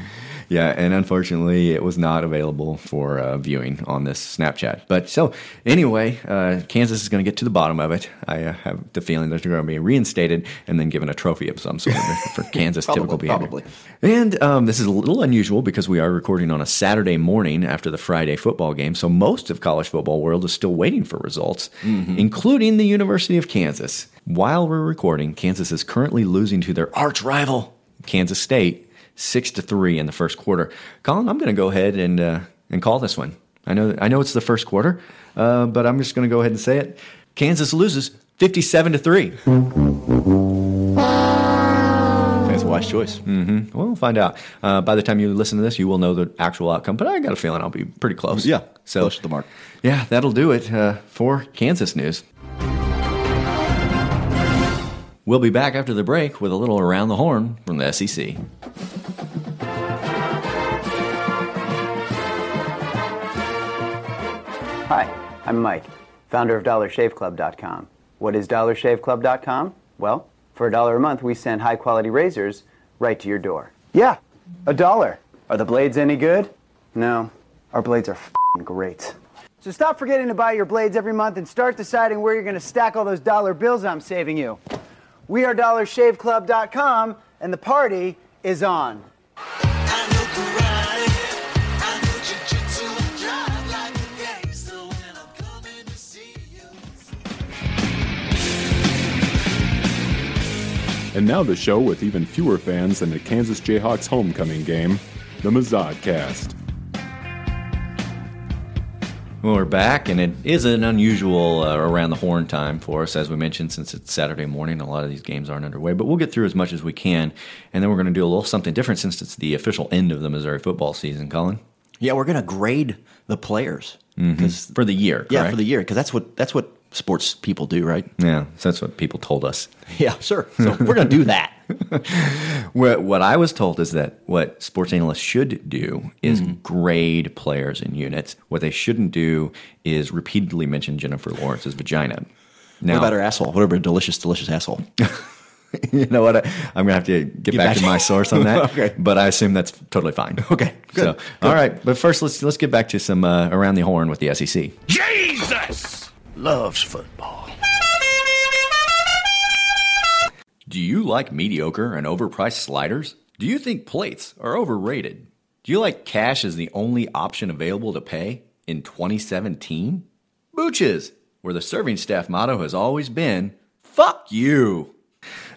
Yeah, and unfortunately, it was not available for uh, viewing on this Snapchat. But so, anyway, uh, Kansas is going to get to the bottom of it. I uh, have the feeling they're going to be reinstated and then given a trophy of some sort for Kansas Probably, typical behavior. probably. And um, this is a little unusual because we are recording on a Saturday morning after the Friday football game. So most of college football world is still waiting for results, including the University of Kansas. While we're recording, Kansas is currently losing to their arch rival, Kansas State, six to three in the first quarter. Colin, I'm going to go ahead and uh, and call this one. I know I know it's the first quarter, uh, but I'm just going to go ahead and say it. Kansas loses 57 to three. That's a wise choice. Mm-hmm. We'll find out. Uh, by the time you listen to this, you will know the actual outcome. But I got a feeling I'll be pretty close. Yeah, so close to the mark. Yeah, that'll do it uh, for Kansas news. We'll be back after the break with a little around the horn from the SEC. Hi, I'm Mike, founder of DollarShaveClub.com. What is DollarShaveClub.com? Well, for a dollar a month, we send high quality razors right to your door. Yeah, a dollar. Are the blades any good? No, our blades are fing great. So stop forgetting to buy your blades every month and start deciding where you're going to stack all those dollar bills I'm saving you. We are DollarShaveClub.com, and the party is on. And now the show with even fewer fans than the Kansas Jayhawks homecoming game, the Mazodcast. Well, we're back, and it is an unusual uh, around the horn time for us, as we mentioned, since it's Saturday morning. A lot of these games aren't underway, but we'll get through as much as we can, and then we're going to do a little something different since it's the official end of the Missouri football season. Colin, Yeah, we're going to grade the players Mhm. for the year, Yeah, for the year because that's what that's what sports people do, right? yeah, so that's what people told us. Yeah, sure. So we're going to do that. What, what I was told is that what sports analysts should do is Mm-hmm. grade players in units. What they shouldn't do is repeatedly mention Jennifer Lawrence's vagina. what about her asshole? What about her delicious, delicious asshole? you know what? I, I'm gonna have to get, Get back, back- to my source on that. Okay. but I assume that's totally fine. Okay, So, good, all right. But first, let's let's get back to some uh, around the horn with the SEC. Jesus loves football. Do you like mediocre and overpriced sliders? Do you think plates are overrated? Do you like cash as the only option available to pay in 2017? Booches, where the serving staff motto has always been, fuck you.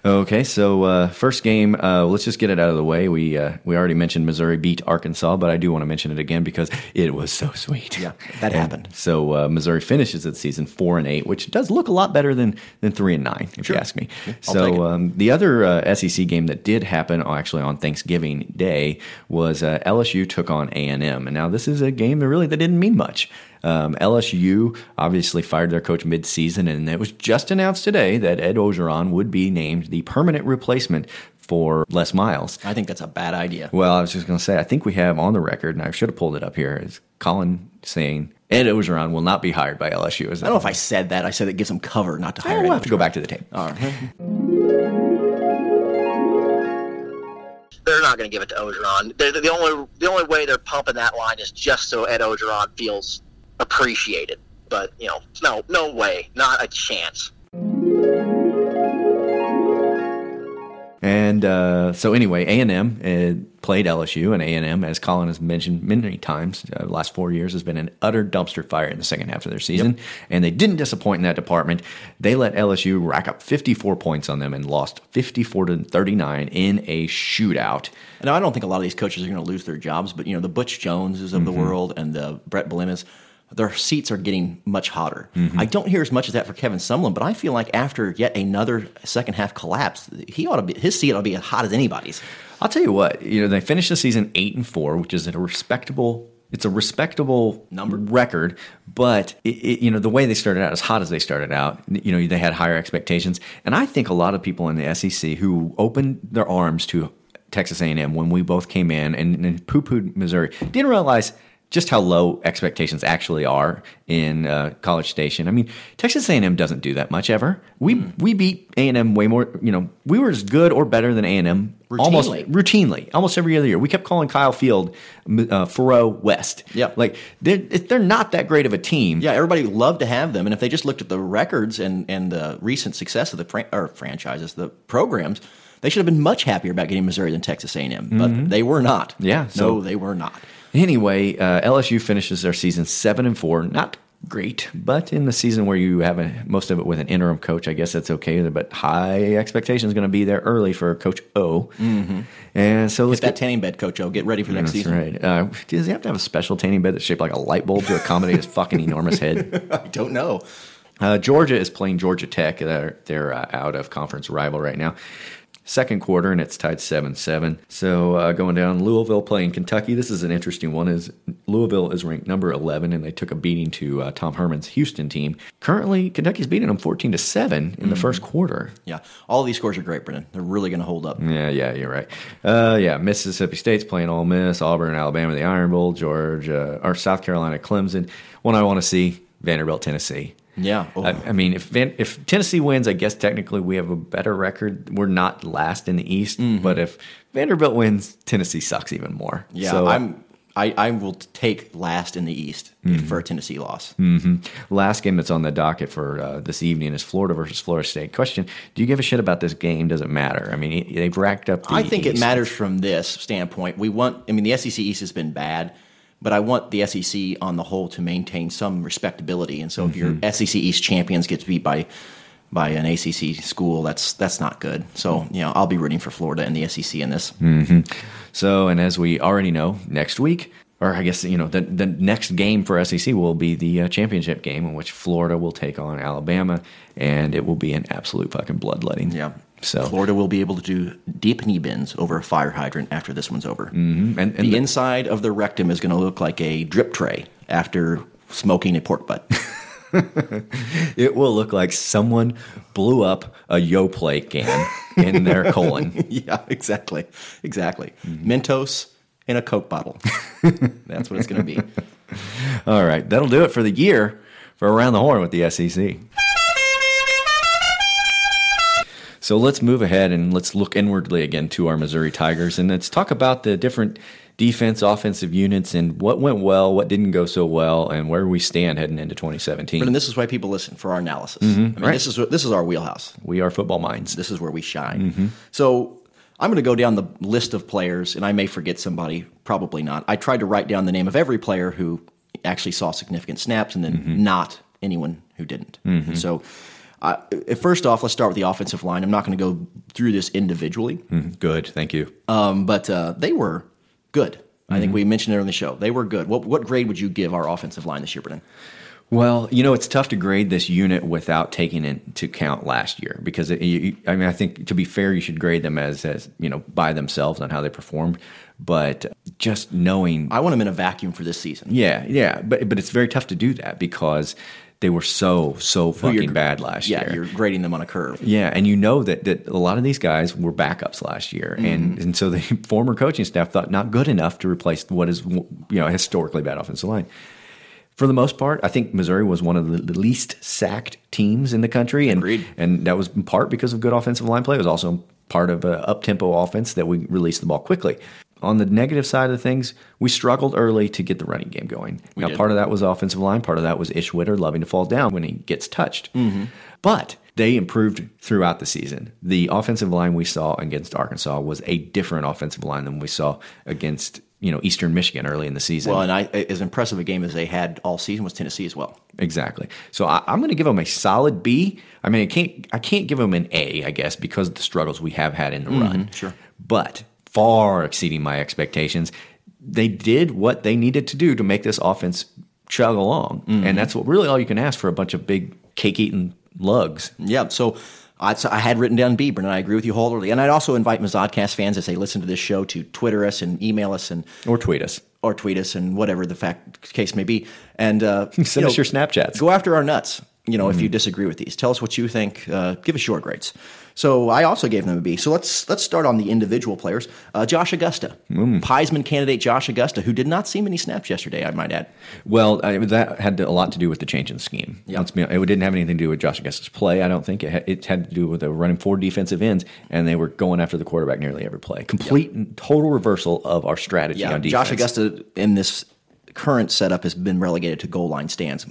Okay, so uh, first game, uh, let's just get it out of the way. We uh, we already mentioned Missouri beat Arkansas, but I do want to mention it again because it was so sweet. Yeah, that happened. So uh, Missouri finishes the season four and eight, which does look a lot better than than three and nine, if Sure. you ask me. It. so um, the other uh, SEC game that did happen uh, actually on Thanksgiving Day was uh, LSU took on A and M, and now this is a game that really that didn't mean much. Um, LSU obviously fired their coach mid-season, and it was just announced today that Ed Orgeron would be named the permanent replacement for Les Miles. I think that's a bad idea. Well, I was just going to say, I think we have on the record, and I should have pulled it up here, is Colin saying Ed Orgeron will not be hired by LSU. Is I don't know if I said that. I said it gives him cover not to hire. we'll Ed have to go back to the tape. All right. they're not going to give it to Orgeron. They're, the only the only way they're pumping that line is just so Ed Orgeron feels appreciated. But you know, no, no way, not a chance. And uh, so anyway, A and M uh, played LSU, and A and M, as Colin has mentioned many times, uh, the last four years has been an utter dumpster fire in the second half of their season, and they didn't disappoint in that department. They let LSU rack up 54 points on them and lost 54 to 39 in a shootout. Now, I don't think a lot of these coaches are going to lose their jobs, but you know the Butch Joneses of the Mhm. world and the Brett Bielemas, their seats are getting much hotter. Mhm. I don't hear as much as that for Kevin Sumlin, but I feel like after yet another second half collapse, he ought to be his seat ought to be as hot as anybody's. I'll tell you what, you know, they finished the season eight and four, which is a respectable. It's a respectable number record, but it, it, you know the way they started out, as hot as they started out, you know they had higher expectations, and I think a lot of people in the SEC who opened their arms to Texas A&M when we both came in and, and poo-pooed Missouri didn't realize just how low expectations actually are in uh, College Station. I mean, Texas A&M doesn't do that much ever. We we beat A&M way more. You know, we were as good or better than A&M almost Routinely. routinely, almost every other year. We kept calling Kyle Field uh, Faurot West. Yeah, like they're they're not that great of a team. Yeah, everybody loved to have them, and if they just looked at the records and and the recent success of the fran- or franchises, the programs, they should have been much happier about getting Missouri than Texas A&M, but Mhm. they were not. Yeah, so- no, they were not. Anyway, uh, LSU finishes their season seven and four. Not great, but in the season where you have a, most of it with an interim coach, I guess that's okay. But high expectations going to be there early for Coach O. Mm-hmm. And so let's Get that tanning bed, Coach O. Get ready for next season. right. Uh, does he have to have a special tanning bed that's shaped like a light bulb to accommodate his fucking enormous head? I don't know. Uh, Georgia is playing Georgia Tech. They're, they're uh, out of conference rival right now. Second quarter, and it's tied 7 7. So uh, going down, Louisville playing Kentucky. This is an interesting one. Is Louisville is ranked number 11, and they took a beating to uh, Tom Herman's Houston team. Currently, Kentucky's beating them 14 to 7 in the Mhm. first quarter. Yeah, all these scores are great, Brendan. They're really going to hold up. Yeah, yeah, you're right. Uh, yeah, Mississippi State's playing Ole Miss, Auburn, Alabama, the Iron Bowl, Georgia, or South Carolina, Clemson. One I want to see, Vanderbilt, Tennessee. Yeah. Oh. I, I mean, if Van, if Tennessee wins, I guess technically we have a better record. We're not last in the East, but if Vanderbilt wins, Tennessee sucks even more. Yeah, so, I'm. I, I will take last in the East for a Tennessee loss. hmm Last game that's on the docket for uh, this evening is Florida versus Florida State. Question: Do you give a shit about this game? Does it matter? I mean, they've racked up. The I think it matters from this standpoint. We want. I mean, the SEC East has been bad, but I want the SEC on the whole to maintain some respectability. And so, if your Mhm. SEC East champions gets beat by by an ACC school, that's that's not good. So, you know, I'll be rooting for Florida and the SEC in this. hmm So, and as we already know, next week, or I guess you know, the the next game for SEC will be the uh, championship game in which Florida will take on Alabama, and it will be an absolute fucking bloodletting. Yeah. So Florida will be able to do deep knee bends over a fire hydrant after this one's over. Mhm. And, and the the- inside of the rectum is going to look like a drip tray after smoking a pork butt. it will look like someone blew up a Yoplait can in their colon. yeah, exactly. Exactly. Mentos in a Coke bottle. That's what it's going to be. All right, that'll do it for the year for Around the Horn with the SEC. So let's move ahead and let's look inwardly again to our Missouri Tigers and let's talk about the different defense, offensive units and what went well, what didn't go so well, and where we stand heading into 2017. But and this is why people listen for our analysis. Mhm, I mean, right. this is this is our wheelhouse. We are football minds. This is where we shine. Mhm. So I'm going to go down the list of players, and I may forget somebody. Probably not. I tried to write down the name of every player who actually saw significant snaps, and then not anyone who didn't. Mhm. So Uh, first off, let's start with the offensive line. I'm not going to go through this individually. Mm, good, thank you. Um, but uh, they were good. I Mm-hmm. think we mentioned it on the show. They were good. What, what grade would you give our offensive line this year, Brennan? Well, you know, it's tough to grade this unit without taking into account last year because it, you, I mean, I think to be fair, you should grade them as, as you know by themselves on how they performed. But just knowing, I want them in a vacuum for this season. yeah, yeah, but but it's very tough to do that because they were so so fucking bad last year. yeah, year. you're grading them on a curve. Yeah, and you know that, that a lot of these guys were backups last year, and Mm-hmm. and so the former coaching staff thought not good enough to replace what is you know historically bad offensive line. For the most part, I think Missouri was one of the least sacked teams in the country, and and that was in part because of good offensive line play. It was also part of an up tempo offense that we released the ball quickly. On the negative side of things, we struggled early to get the running game going. We now, did. part of that was offensive line, part of that was Ish Witter loving to fall down when he gets touched. Mm-hmm. But they improved throughout the season. The offensive line we saw against Arkansas was a different offensive line than we saw against you know Eastern Michigan early in the season. Well, and I, as impressive a game as they had all season was Tennessee as well. Exactly. So I, I'm going to give them a solid B. I mean, I can't I can't give them an A, I guess, because of the struggles we have had in the run. Mhm, sure. But far exceeding my expectations. They did what they needed to do to make this offense chug along, Mhm. and that's what really all you can ask for a bunch of big cake eating lugs. Yeah, so I, so I had written down B, and I agree with you wholeheartedly. And I'd also invite Mazodcast fans as they listen to this show to Twitter us and email us and or tweet us or tweet us and whatever the fact case may be. And uh, Send you us your Snapchats. Go after our nuts. You know, if Mm-hmm. you disagree with these, tell us what you think. Uh, give us your grades. So I also gave them a B. So let's let's start on the individual players. Uh, Josh Augusta, Mm. Heisman candidate Josh Augusta, who did not see many snaps yesterday. I might add. Well, I, that had a lot to do with the change in the scheme. Let's be- it didn't have anything to do with Josh Augusta's play. I don't think it had, it had to do with the running four defensive ends, and they were going after the quarterback nearly every play. Complete and total reversal of our strategy Yeah, on defense. Josh Augusta in this current setup has been relegated to goal line stands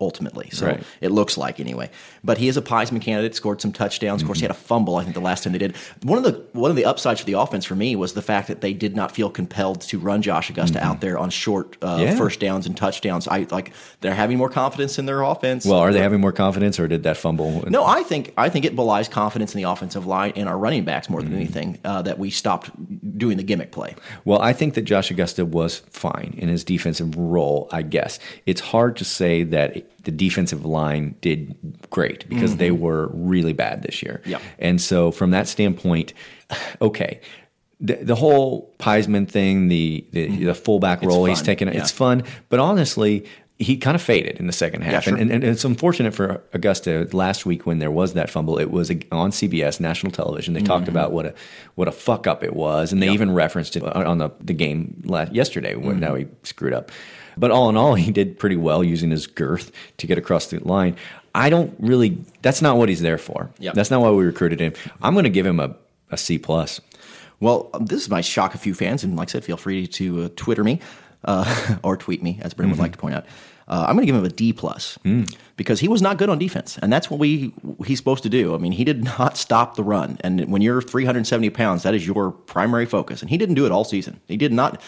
ultimately. So Right. it looks like anyway. But he is a Heisman candidate, scored some touchdowns. Of course, he had a fumble, I think, the last time they did. One of the one of the upsides for the offense for me was the fact that they did not feel compelled to run Josh Augusta out there on short uh, Yeah. first downs and touchdowns. I like they're having more confidence in their offense. Well, are they having more confidence, or did that fumble? No, I think I think it belies confidence in the offensive line and our running backs more Mm-hmm. than anything uh, that we stopped doing the gimmick play. Well, I think that Josh Augusta was fine in his defensive role, I guess. It's hard to say that the defensive line did great because they Mhm. were really bad this year. Yeah. And so, from that standpoint, okay. The, the whole Peisman thing, the the, the fullback Mm-hmm. Role he's taken, yeah. it's fun. But honestly, he kind of faded in the second half. sure. and, and, it's unfortunate for Augusta last week when there was that fumble. It was on CBS, national television. They talked Mhm. about what a what a fuck up it was, and they even referenced it on the, the game last, yesterday when now he screwed up. But all in all, he did pretty well using his girth to get across the line. I don't really. That's not what he's there for. Yep. That's not why we recruited him. I'm going to give him a, a C plus. Well, this might shock a few fans, and like I said, feel free to uh, Twitter me uh, or tweet me, as Brendan Mm-hmm. would like to point out. Uh, I'm going to give him a D plus Mm. because he was not good on defense, and that's what we he's supposed to do. I mean, he did not stop the run, and when you're 370 pounds, that is your primary focus, and he didn't do it all season. He did not.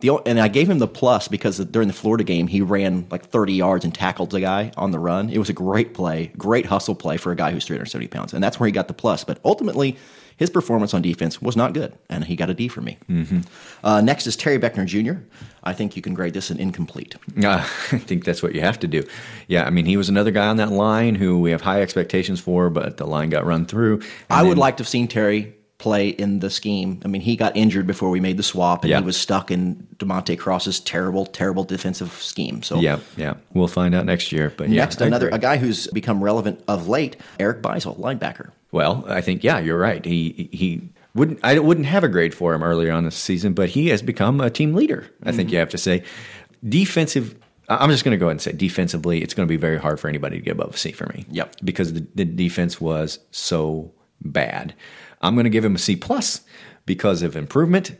The, and I gave him the plus because during the Florida game, he ran like 30 yards and tackled the guy on the run. It was a great play, great hustle play for a guy who's 370 pounds, and that's where he got the plus. But ultimately, his performance on defense was not good, and he got a D for me. Mm-hmm. Uh, next is Terry Beckner Jr. I think you can grade this an incomplete. Uh, I think that's what you have to do. Yeah, I mean, he was another guy on that line who we have high expectations for, but the line got run through. I would then- like to have seen Terry play in the scheme. I mean, he got injured before we made the swap, and Yeah. he was stuck in DeMontie Cross's terrible, terrible defensive scheme. So Yeah, yeah. We'll find out next year. But yeah, next, another a guy who's become relevant of late, Eric Beisel, linebacker. Well, I think yeah, you're right. He he wouldn't I wouldn't have a grade for him earlier on this season, but he has become a team leader. I think Mhm. you have to say defensive. I'm just going to go ahead and say defensively, it's going to be very hard for anybody to get above a C for me. Yep. because the, the defense was so bad. I'm going to give him a C plus because of improvement.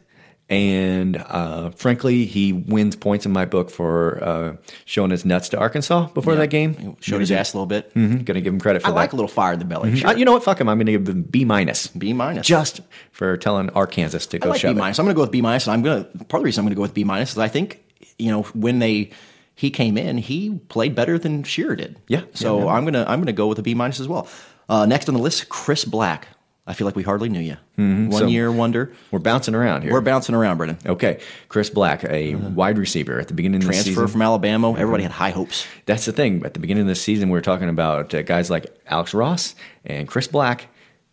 And uh, frankly, he wins points in my book for uh, showing his nuts to Arkansas before Yeah. that game. Showed his ass a little bit. Mm-hmm. Going to give him credit for that. I that. like a little fire in the belly. Mhm. Sure. Uh, you know what? Fuck him. I'm going to give him B minus. B minus. Just for telling Arkansas to I go like shove B minus. I'm going to go with B minus, and I'm going to part of the reason I'm going to go with B minus is I think you know when they he came in, he played better than Scherer did. Yeah. So Yeah, yeah. I'm gonna I'm gonna go with a B minus as well. Uh, next on the list, Chris Black. I feel like we hardly knew you. Mhm. One So- year wonder. We're bouncing around here. We're bouncing around, Brennan. Okay, Chris Black, a wide receiver at the beginning of the Transfer from Alabama. Everybody had high hopes. That's the thing. At the beginning of the season, we were talking about uh, guys like Alex Ross and Chris Black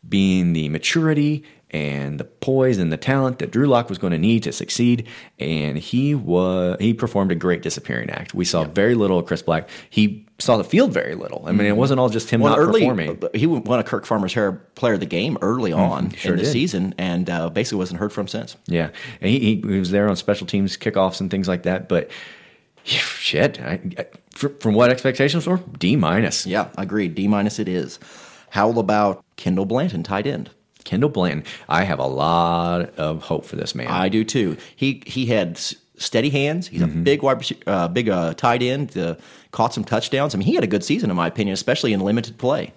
being the maturity and the poise and the talent that Drew Lock was going to need to succeed. And he was he performed a great disappearing act. We saw very little of Chris Black. He saw the field very little. I mean, it mm-hmm. wasn't all just him Well, not early, performing. Uh, he won a Kirk Farmer's Hair Player of the Game early mm, on sure in the did. season, and uh, basically wasn't heard from since. Yeah, and he, he, was there on special teams kickoffs and things like that. But shit, I, I, from what expectations were, D minus. Yeah, agreed. D minus it is. How about Kendall Blanton, tight end? Kendall Blanton, I have a lot of hope for this man. I do too. He he had steady hands. He's Mm-hmm. a big wide, uh, big uh, tight end. Uh, caught some touchdowns. I mean, he had a good season in my opinion, especially in limited play.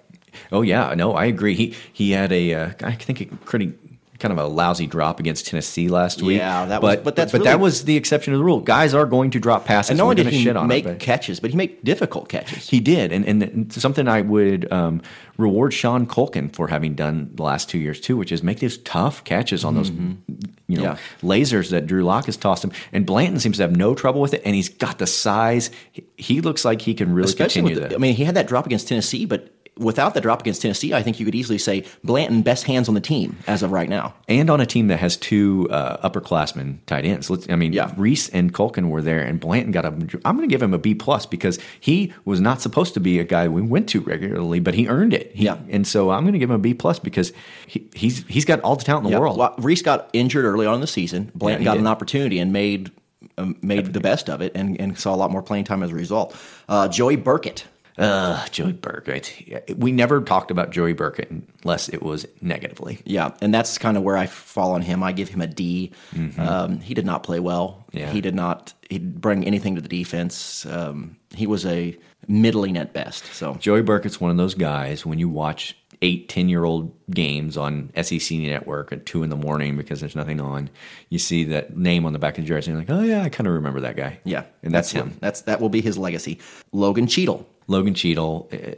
Oh yeah, no, I agree. He he had a uh, I think a pretty kind of a lousy drop against Tennessee last week. Yeah, that was- but but that's but really- that was the exception to the rule. Guys are going to drop passes. And We're only did he shit on make it, but- catches, but he made difficult catches. He did, and and something I would um, reward Sean Culkin for having done the last two years too, which is make those tough catches on those, you know, Yeah. lasers that Drew Lock has tossed him. And Blanton seems to have no trouble with it, and he's got the size. He, looks like he can really Especially continue with that. I mean, he had that drop against Tennessee, but without the drop against Tennessee, I think you could easily say Blanton best hands on the team as of right now. and on a team that has two uh, upperclassmen tight ends. Let's, I mean, yeah. Reese and Culkin were there, and Blanton got a. I'm going to give him a B plus because he was not supposed to be a guy we went to regularly, but he earned it. He- Yeah. and so I'm going to give him a B plus because he, he's he's got all the talent in the Yeah, world. Well, Reese got injured early on in the season. Blanton he got did. an opportunity and made um, made the best of it, and, and saw a lot more playing time as a result. Uh, Joey Burkett. Uh, Joey Burkett. We never talked about Joey Burkett unless it was negatively. Yeah, and that's kind of where I fall on him. I give him a D. Um, he did not play well. Mm-hmm. Yeah. He did not he bring anything to the defense. Um, he was a middling at best. So Joey Burkett's one of those guys when you watch eight, 10 year old games on SEC Network at two in the morning because there's nothing on, you see that name on the back of the jersey and you're like, oh, yeah, I kind of remember that guy. yeah, And that's, what- him. That's that will be his legacy. Logan Cheadle. Logan Cheadle, eh,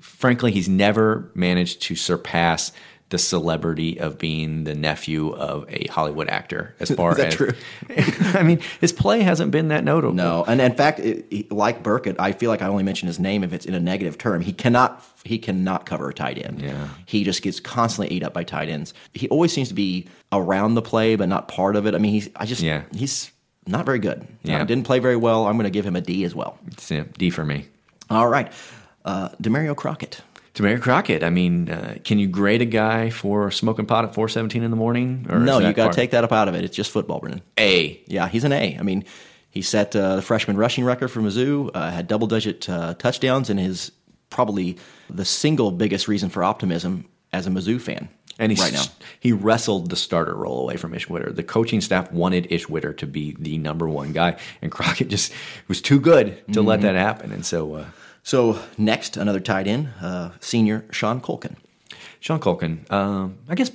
frankly, he's never managed to surpass the celebrity of being the nephew of a Hollywood actor. As far Is that as true? I mean, his play hasn't been that notable. No, and in fact, it, like Burkett, I feel like I only mention his name if it's in a negative term. He cannot he cannot cover a tight end. Yeah. he just gets constantly ate up by tight ends. He always seems to be around the play, but not part of it. I mean, he's I just Yeah. he's not very good. Yeah. Uh, didn't play very well. I'm going to give him a D as well. D for me. All right, uh, Damarea Crockett. Damarea Crockett. I mean, uh, can you grade a guy for smoking pot at 417 in the morning? Or no, you got to take that up out of it. It's just football, Brennan. A. Yeah, he's an A. I mean, he set uh, the freshman rushing record for Mizzou, uh, had double digit uh, touchdowns, and is probably the single biggest reason for optimism as a Mizzou fan. And he's, right now. he wrestled the starter role away from Ish Witter. The coaching staff wanted Ish Witter to be the number one guy, and Crockett just was too good to let Mhm. that happen. And so, uh, So next, another tight end, uh, senior Sean Culkin. Sean Culkin, um, I guess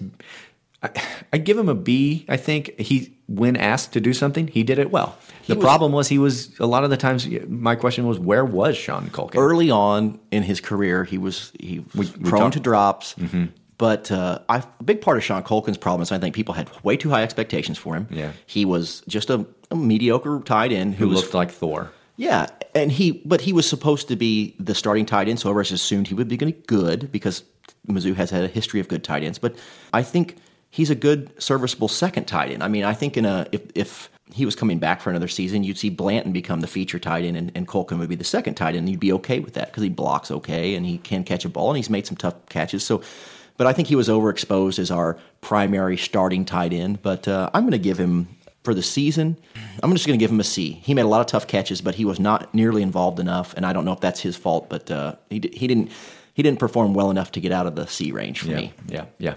I, I give him a B. I think he, when asked to do something, he did it well. The was- problem was he was a lot of the times. My question was, where was Sean Culkin? Early on in his career, he was he was we prone talked- to drops. Mhm. But uh, I, a big part of Sean Culkin's problem is I think people had way too high expectations for him. Yeah. he was just a, a mediocre tight end Who was looked like Thor? Yeah, and he but he was supposed to be the starting tight end, so everyone assumed he would be going to be good because Mizzou has had a history of good tight ends. But I think he's a good, serviceable second tight end. I mean, I think in a if if he was coming back for another season, you'd see Blanton become the feature tight end, and, and Culkin would be the second tight end. and You'd be okay with that because he blocks okay and he can catch a ball, and he's made some tough catches. So. But I think he was overexposed as our primary starting tight end. But uh, I'm going to give him for the season, I'm just going to give him a C. He made a lot of tough catches, but he was not nearly involved enough, and I don't know if that's his fault, but uh, he he didn't he didn't perform well enough to get out of the C range for Yeah, me. yeah, yeah.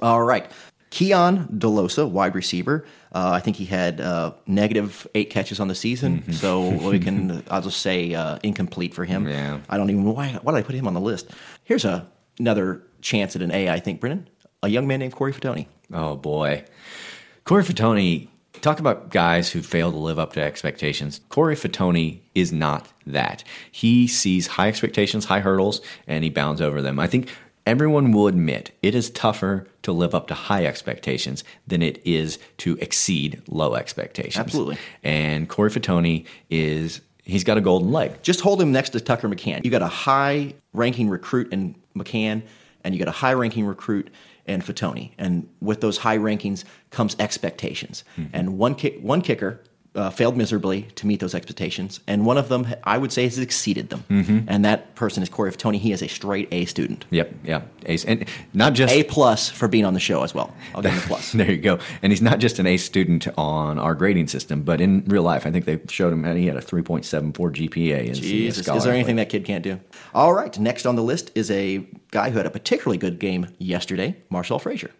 All right, Keyon Dilosa, wide receiver. Uh, I think he had uh, negative eight catches on the season, Mm-hmm. so we can I'll just say uh, incomplete for him. Yeah. I don't even know why why did I put him on the list. Here's a, another chance at an A. I think Brennan, a young man named Corey Fatony. Oh boy, Corey Fatony. Talk about guys who fail to live up to expectations. Corey Fatony is not that. He sees high expectations, high hurdles, and he bounds over them. I think everyone will admit it is tougher to live up to high expectations than it is to exceed low expectations. Absolutely. And Corey Fatony is he's got a golden leg. Just hold him next to Tucker McCann. You got a high ranking recruit in McCann, and you got a high ranking recruit and Fatony. And with those high rankings comes expectations. Mm-hmm. And one kick, one kicker uh, failed miserably to meet those expectations, and one of them I would say has exceeded them. Mm-hmm. And that person is Corey Fatony. He is a straight A student. Yep, yeah, Ace, and not just A plus for being on the show as well. I'll give him a plus. there you go. And he's not just an A student on our grading system, but in real life, I think they showed him that he had a three point seven four GPA. In Jesus, is there anything that kid can't do? All right, next on the list is a guy who had a particularly good game yesterday, Marcel Frazier.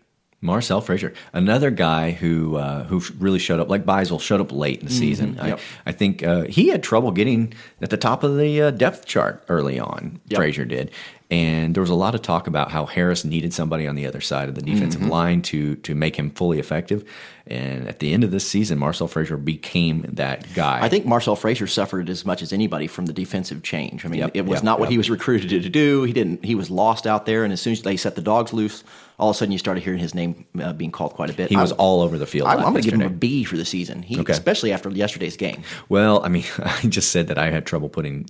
Marcell Frazier, another guy who uh, who really showed up, like Beisel, showed up late in the season. Mm-hmm. Yep. I, I, think uh, he had trouble getting at the top of the uh, depth chart early on. Yep. Frazier did, and there was a lot of talk about how Harris needed somebody on the other side of the defensive Mhm. line to to make him fully effective. And at the end of this season, Marcell Frazier became that guy. I think Marcell Frazier suffered as much as anybody from the defensive change. I mean, Yep, it was yep, not what yep. he was recruited to do. He didn't. He was lost out there, and as soon as they set the dogs loose, all of a sudden you started hearing his name uh, being called quite a bit. He was I- all over the field I, I'm going to give him a B for the season. He, Okay. especially after yesterday's game. Well, I mean, I just said that I had trouble putting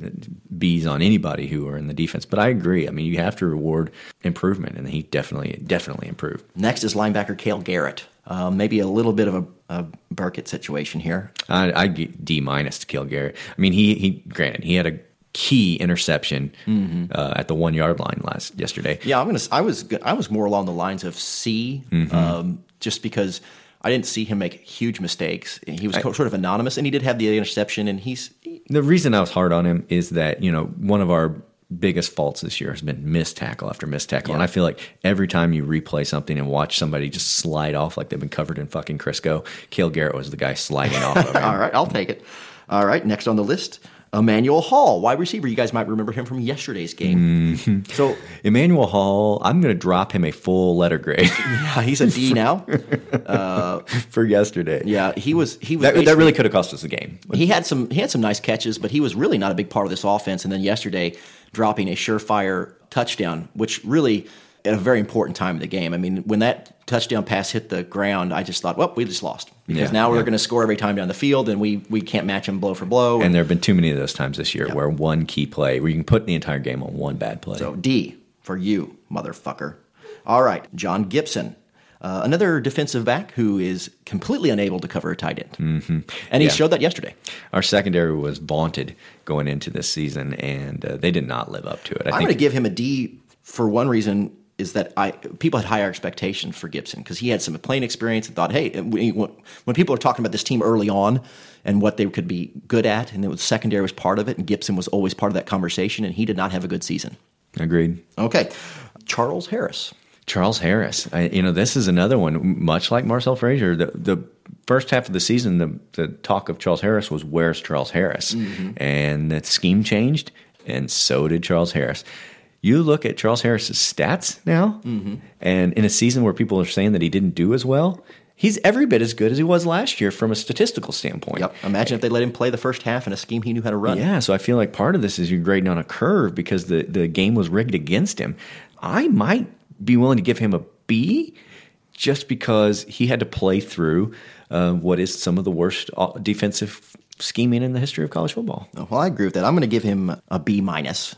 B's on anybody who are in the defense, but I agree. I mean, you have to reward improvement, and he definitely, definitely improved. Next is linebacker Cale Garrett. Uh, maybe a little bit of a, a Burkett situation here. I, D minus to Cale Garrett. I mean, he he granted he had a key interception Mhm. uh, at the one yard line last yesterday. Yeah, I'm gonna. I was. I was more along the lines of C, Mhm. um, just because I didn't see him make huge mistakes. He was co- sort of anonymous, and he did have the interception, and he's The reason I was hard on him is that you know one of our biggest faults this year has been missed tackle after missed tackle, and I feel like every time you replay something and watch somebody just slide off like they've been covered in fucking Crisco, Cale Garrett was the guy sliding off. Of all right. I'll take it. All right. Next on the list, Emanuel Hall, wide receiver. You guys might remember him from yesterday's game. Mhm. So Emanuel Hall, I'm going to drop him a full letter grade yeah, he's a D now. Uh, for yesterday. yeah, he was. He was. That, that really could have cost us the game. He had some he had some nice catches, but he was really not a big part of this offense. And then yesterday, dropping a surefire touchdown, which really at a very important time in the game. I mean, when that touchdown pass hit the ground, I just thought, well, we just lost because Yeah, now we're yeah. going to score every time down the field, and we we can't match them blow for blow. And there have been too many of those times this year where one key play, where you can put the entire game on one bad play. So D for you, motherfucker. All right, John Gibson. Uh, another defensive back who is completely unable to cover a tight end. hmm And he Yeah. showed that yesterday. Our secondary was vaunted going into this season, and uh, they did not live up to it. I I'm going to give him a D for one reason is that I people had higher expectations for Gibson because he had some playing experience and thought, hey, when, when people are talking about this team early on and what they could be good at, and it was secondary was part of it, and Gibson was always part of that conversation, and he did not have a good season. agreed. Okay, Charles Harris. Charles Harris. I, you know, this is another one, much like Marcell Frazier. The, the first half of the season, the, the talk of Charles Harris was, where's Charles Harris? Mhm. And the scheme changed, and so did Charles Harris. You look at Charles Harris's stats now, Mhm. and in a season where people are saying that he didn't do as well, he's every bit as good as he was last year from a statistical standpoint. Yep. Imagine if they let him play the first half in a scheme he knew how to run. Yeah, so I feel like part of this is you're grading on a curve because the, the game was rigged against him. I might be willing to give him a B just because he had to play through uh, what is some of the worst uh, defensive scheming in the history of college football. Oh, Well, I agree with that. I'm going to give him a B minus.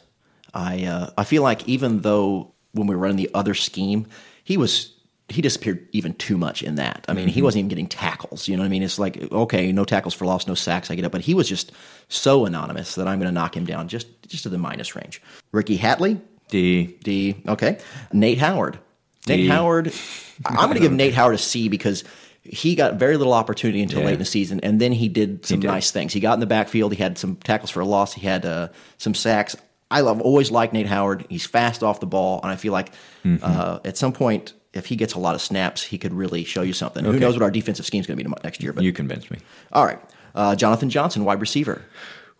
I uh, I feel like even though when we were running the other scheme, he was he disappeared even too much in that. I mean, he Mhm. wasn't even getting tackles. You know what I mean? It's like okay, no tackles for loss, no sacks. I get it, but he was just so anonymous that I'm going to knock him down just just to the minus range. Rickey Hatley, D. D. Okay, Nate Howard. Nate Howard. I'm going to give Nate Howard a C because he got very little opportunity until Yeah. late in the season, and then he did some did. nice things. He got in the backfield. He had some tackles for a loss. He had uh, some sacks. I love always liked Nate Howard. He's fast off the ball, and I feel like Mhm. uh, at some point, if he gets a lot of snaps, he could really show you something. Who knows what our defensive scheme is going to be next year? But You convinced me. all right, uh, Johnathon Johnson, wide receiver.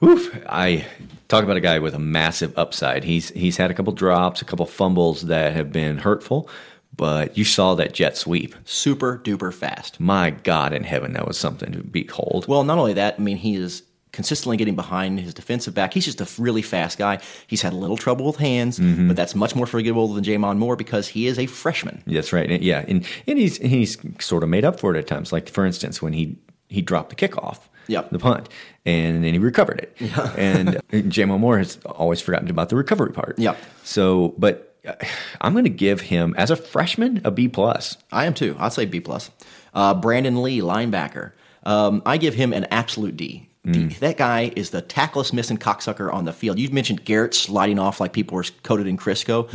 Oof. I talk about a guy with a massive upside. He's he's had a couple drops, a couple fumbles that have been hurtful, but you saw that jet sweep. Super duper fast. My God in heaven, that was something to behold. Well, not only that, I mean, he is consistently getting behind his defensive back. He's just a really fast guy. He's had a little trouble with hands, Mhm. but that's much more forgivable than J'Mon Moore because he is a freshman. That's right. Yeah, and and he's he's sort of made up for it at times. Like for instance, when he he dropped the kickoff, Yep. the punt, and then he recovered it. and J'Mon Moore has always forgotten about the recovery part. Yep. So, but uh, I'm going to give him as a freshman a B plus. I am too. I'll say B plus. Uh, Brandon Lee, linebacker. Um, I give him an absolute D. D. That guy is the tackless missing cocksucker on the field. You've mentioned Garrett sliding off like people were coated in Crisco.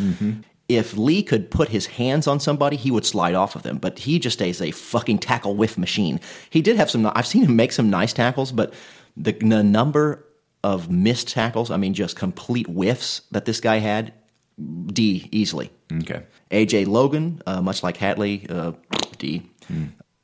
If Lee could put his hands on somebody, he would slide off of them. But he just is a fucking tackle whiff machine. He did have some. I've seen him make some nice tackles, but the, the number of missed tackles, I mean, just complete whiffs that this guy had, D easily. Okay. AJ Logan, uh, much like Hatley, uh, D.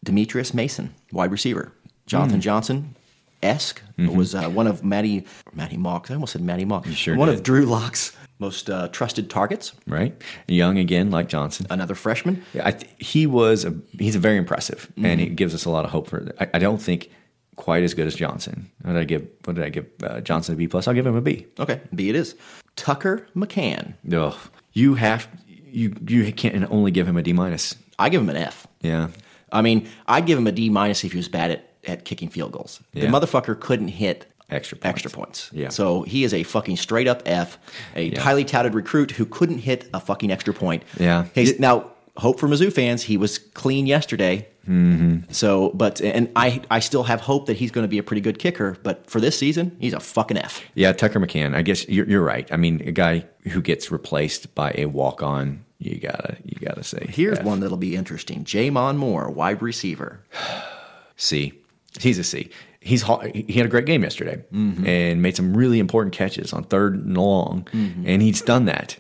Dimetrios Mason, wide receiver. Johnathon Mm. Johnson, esque, Mhm. was uh, one of Matty Maty Mauk. I almost said Maty Mauk. sure one did. of Drew Lock's most uh, trusted targets. Right, young again, like Johnson, another freshman. Yeah, I th- he was. A, he's a very impressive, and Mhm. it gives us a lot of hope for. I, I don't think quite as good as Johnson. What did I give? What did I give uh, Johnson a B plus? I'll give him a B. Okay, B it is. Tucker McCann. Ugh. You have you you can't only give him a D minus. I give him an F. Yeah. I mean, I'd give him a D minus if he was bad at, at kicking field goals. The motherfucker couldn't hit extra points. extra points. Yeah. So he is a fucking straight up F, a Yeah. highly touted recruit who couldn't hit a fucking extra point. Yeah. He's, now, hope for Mizzou fans, he was clean yesterday. Mm-hmm. So, but and I I still have hope that he's going to be a pretty good kicker. But for this season, he's a fucking F. Yeah, Tucker McCann. I guess you're, you're right. I mean, a guy who gets replaced by a walk on, you gotta you gotta say. Here's F. one that'll be interesting: J'Mon Moore, wide receiver. C. He's a C. He's he had a great game yesterday Mhm. and made some really important catches on third and long, Mhm. and he's done that.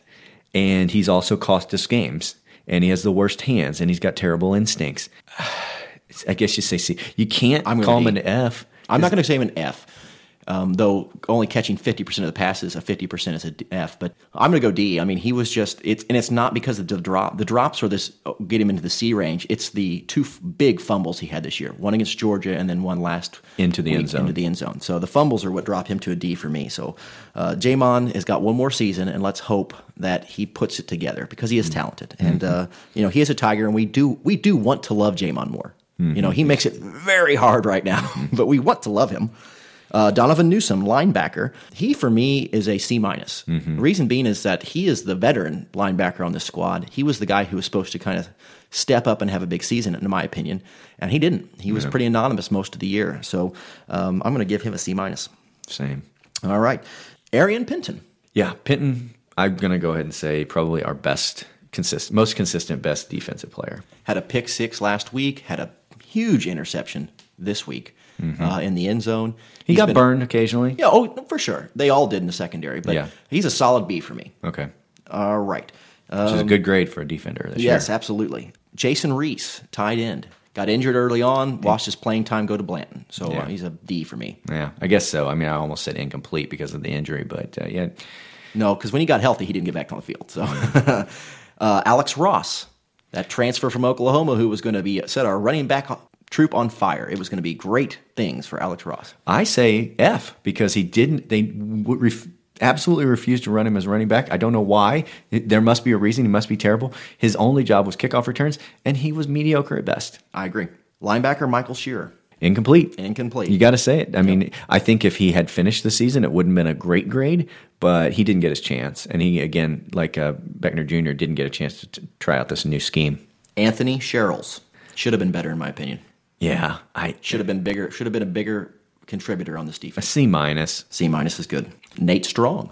And he's also cost us games. And he has the worst hands, and he's got terrible instincts. I guess you say C. You can't I'm call him an F. I'm not going to say him an F, um, though only catching 50% of the passes, a 50% is a D- F. But I'm going to go D. I mean, he was just it's and it's not because of the drop. The drops are this uh, get him into the C range. It's the two f- big fumbles he had this year, one against Georgia and then one last Into the end zone. Into the end zone. So the fumbles are what drop him to a D for me. So uh, J'Mon has got one more season, and let's hope that he puts it together because he is talented. And uh, you know, he is a Tiger, and we do we do want to love J'Mon Moore. You know, he makes it very hard right now, but we want to love him. Uh, Donavin Newsom, linebacker, he for me is a C minus. Reason being is that he is the veteran linebacker on this squad. He was the guy who was supposed to kind of step up and have a big season, in my opinion, and he didn't. He was Yeah. pretty anonymous most of the year. So um, I'm going to give him a C minus. Same. All right, Aarion Penton. Yeah, Penton. I'm gonna go ahead and say probably our best, consistent, most consistent, best defensive player. Had a pick six last week. Had a huge interception this week Mhm. uh, in the end zone. He He's got been- burned occasionally. Yeah, oh, for sure. They all did in the secondary, but Yeah. he's a solid B for me. Okay, All right. which is a Um, good grade for a defender this yes, year. absolutely. Jason Reese, tight end, got injured early on, watched his playing time go to Blanton. So Yeah. uh, he's a D for me. Yeah, I guess so. I mean, I almost said incomplete because of the injury, but uh, yeah, No, because when he got healthy, he didn't get back on the field. So uh, Alex Ross, that transfer from Oklahoma, who was going to be set our running back troop on fire. It was going to be great things for Alex Ross. I say F because he didn't. They ref, absolutely refused to run him as running back. I don't know why. There must be a reason. He must be terrible. His only job was kickoff returns, and he was mediocre at best. I agree. Linebacker Michael Scherer, Incomplete. incomplete. You got to say it. I mean, I think if he had finished the season, it wouldn't have been a great grade, but he didn't get his chance. And he, again, like uh, Beckner Jr., didn't get a chance to t- try out this new scheme. Anthony Sherrils should have been better in my opinion. Yeah, I Should have been bigger. Should have been a bigger contributor on this defense. C minus. C minus is good. Nate Strong.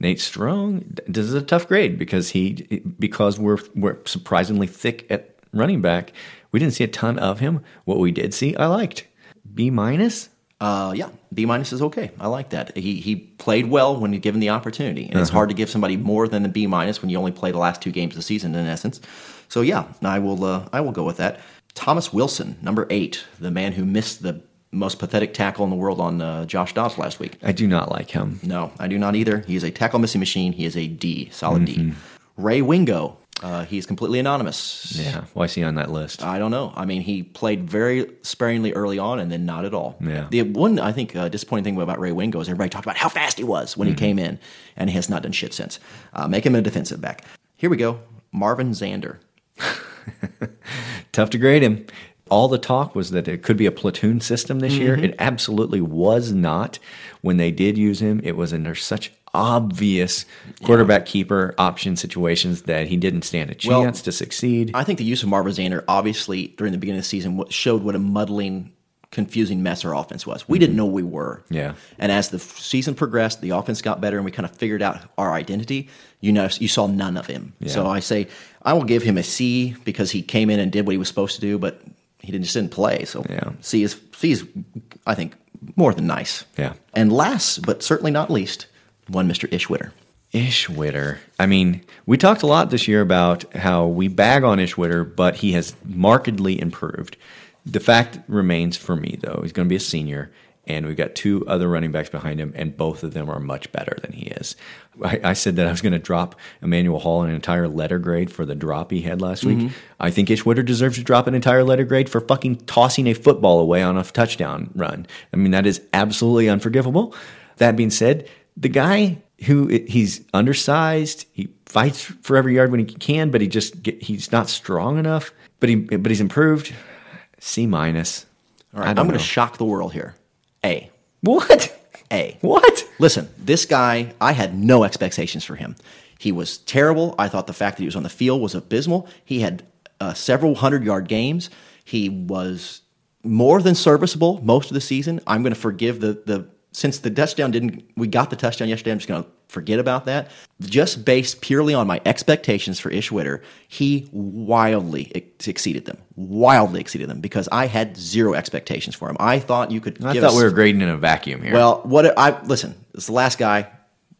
Nate Strong. This is a tough grade because he because we're we're surprisingly thick at running back. We didn't see a ton of him. What we did see, I liked. B minus. Uh, yeah, B minus is okay. I like that. He he played well when given the opportunity, and it's Uh-huh. hard to give somebody more than a B minus when you only play the last two games of the season. In essence, so yeah, I will uh, I will go with that. Thomas Wilson, number eight, the man who missed the most pathetic tackle in the world on uh, Josh Dobbs last week. I do not like him. No, I do not either. He is a tackle missing machine. He is a D, solid D. Mhm. Ray Wingo, Uh, he's completely anonymous. Yeah. Why is he on that list? I don't know. I mean, he played very sparingly early on, and then not at all. Yeah. The one I think uh, disappointing thing about Ray Wingo is everybody talked about how fast he was when Mm-hmm. he came in, and he has not done shit since. Uh, make him a defensive back. Here we go. Marvin Zander. Tough to grade him. All the talk was that it could be a platoon system this year. Mhm. It absolutely was not. When they did use him, it was under such obvious quarterback keeper option situations that he didn't stand a Well, chance to succeed. I think the use of Marvin Zander, obviously, during the beginning of the season, showed what a muddling, confusing mess our offense was. We didn't mm-hmm. know we were. Yeah. And as the season progressed, the offense got better, and we kind of figured out our identity. You know, you saw none of him. Yeah. So I say I will give him a C because he came in and did what he was supposed to do, but he didn't just didn't play. So Yeah. C is C is, I think, more than nice. Yeah. And last, but certainly not least, one Mr. Ish Witter. Ishwitter. I mean, we talked a lot this year about how we bag on Ish Witter, but he has markedly improved. The fact remains for me, though, he's going to be a senior, and we've got two other running backs behind him, and both of them are much better than he is. I, I said that I was going to drop Emanuel Hall an entire letter grade for the drop he had last week. Mhm. I think Ish Witter deserves to drop an entire letter grade for fucking tossing a football away on a touchdown run. I mean, that is absolutely unforgivable. That being said, the guy who he's undersized, he fights for every yard when he can, but he just get, he's not strong enough. But he but he's improved. C minus. All right, I'm going to shock the world here. A. What? A. What? Listen, this guy, I had no expectations for him. He was terrible. I thought the fact that he was on the field was abysmal. He had uh, several hundred yard games. He was more than serviceable most of the season. I'm going to forgive the the since the touchdown didn't we got the touchdown yesterday. I'm just going to forget about that. Just based purely on my expectations for Ish Witter, he wildly ex- exceeded them. Wildly exceeded them because I had zero expectations for him. I thought you could. I thought us- we were grading in a vacuum here. well, what I listen. It's the last guy.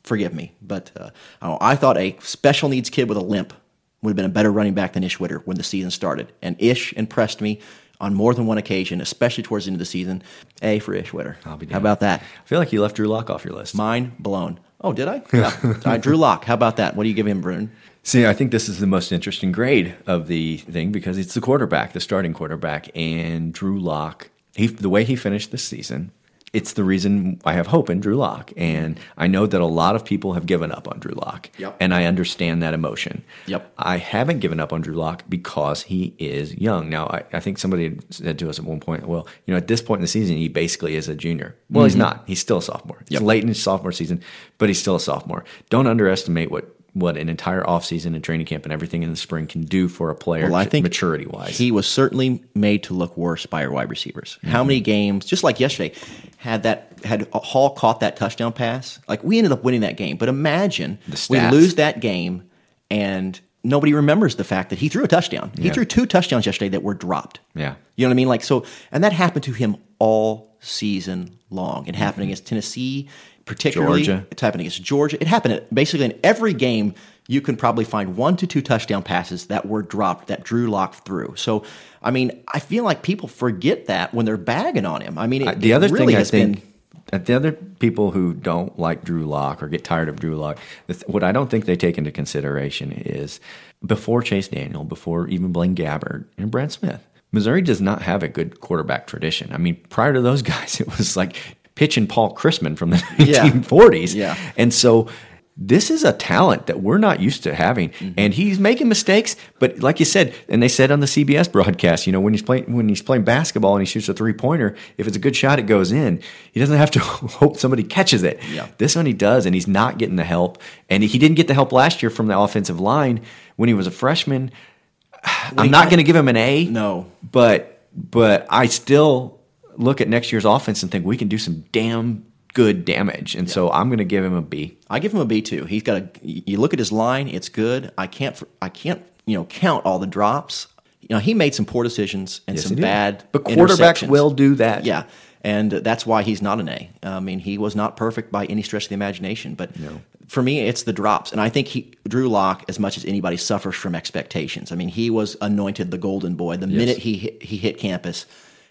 Forgive me, but uh, I thought a special needs kid with a limp would have been a better running back than Ish Witter when the season started. And Ish impressed me on more than one occasion, especially towards the end of the season. A for Ish Witter. How about that? I feel like you left Drew Lock off your list. Mind blown. Oh, did I? Yeah. I Drew Lock. How about that? What do you give him, Bruin? See, I think this is the most interesting grade of the thing because it's the quarterback, the starting quarterback, and Drew Lock. He, the way he finished this season, it's the reason I have hope in Drew Lock, and I know that a lot of people have given up on Drew Lock, Yep. and I understand that emotion. Yep. I haven't given up on Drew Lock because he is young. Now, I, I think somebody said to us at one point, well, you know, at this point in the season, he basically is a junior. Well, he's Mhm. not. He's still a sophomore. It's Yep. late in his sophomore season, but he's still a sophomore. Don't underestimate what what an entire offseason and training camp and everything in the spring can do for a player Well, I think maturity wise. He was certainly made to look worse by our wide receivers. How many games, just like yesterday, had that had Hall caught that touchdown pass? Like we ended up winning that game, but imagine we lose that game and nobody remembers the fact that he threw a touchdown. He Yeah. threw two touchdowns yesterday that were dropped. yeah. You know what I mean? Like so, and that happened to him all season long. It happened against Tennessee, particularly. Georgia. It's happened against Georgia. It happened at, basically in every game. You can probably find one to two touchdown passes that were dropped that Drew Lock threw. So, I mean, I feel like people forget that when they're bagging on him. I mean, it, Uh, the other really thing I think been. that the other people who don't like Drew Lock or get tired of Drew Lock, what I don't think they take into consideration is before Chase Daniel, before even Blaine Gabbert and Brad Smith, Missouri does not have a good quarterback tradition. I mean, prior to those guys, it was like pitching Paul Christman from the Yeah. 1940s. Yeah. And so this is a talent that we're not used to having, Mm-hmm. and he's making mistakes. But like you said, and they said on the CBS broadcast, you know, when he's playing when he's playing basketball and he shoots a three pointer, if it's a good shot, it goes in. He doesn't have to hope somebody catches it. Yeah. This one he does, and he's not getting the help. And he didn't get the help last year from the offensive line when he was a freshman. I'm not going to give him an A. No. but but I still look at next year's offense and think we can do some damn good damage. And so I'm going to give him a B. I give him a B too. He's got a. You look at his line; it's good. I can't. I can't. You know, count all the drops. You know, he made some poor decisions and Yes, some bad. But quarterbacks will do that. Yeah, and that's why he's not an A. I mean, he was not perfect by any stretch of the imagination. But for me, it's the drops, and I think he Drew Lock, as much as anybody, suffers from expectations. I mean, he was anointed the golden boy the Yes. minute he hit, he hit campus,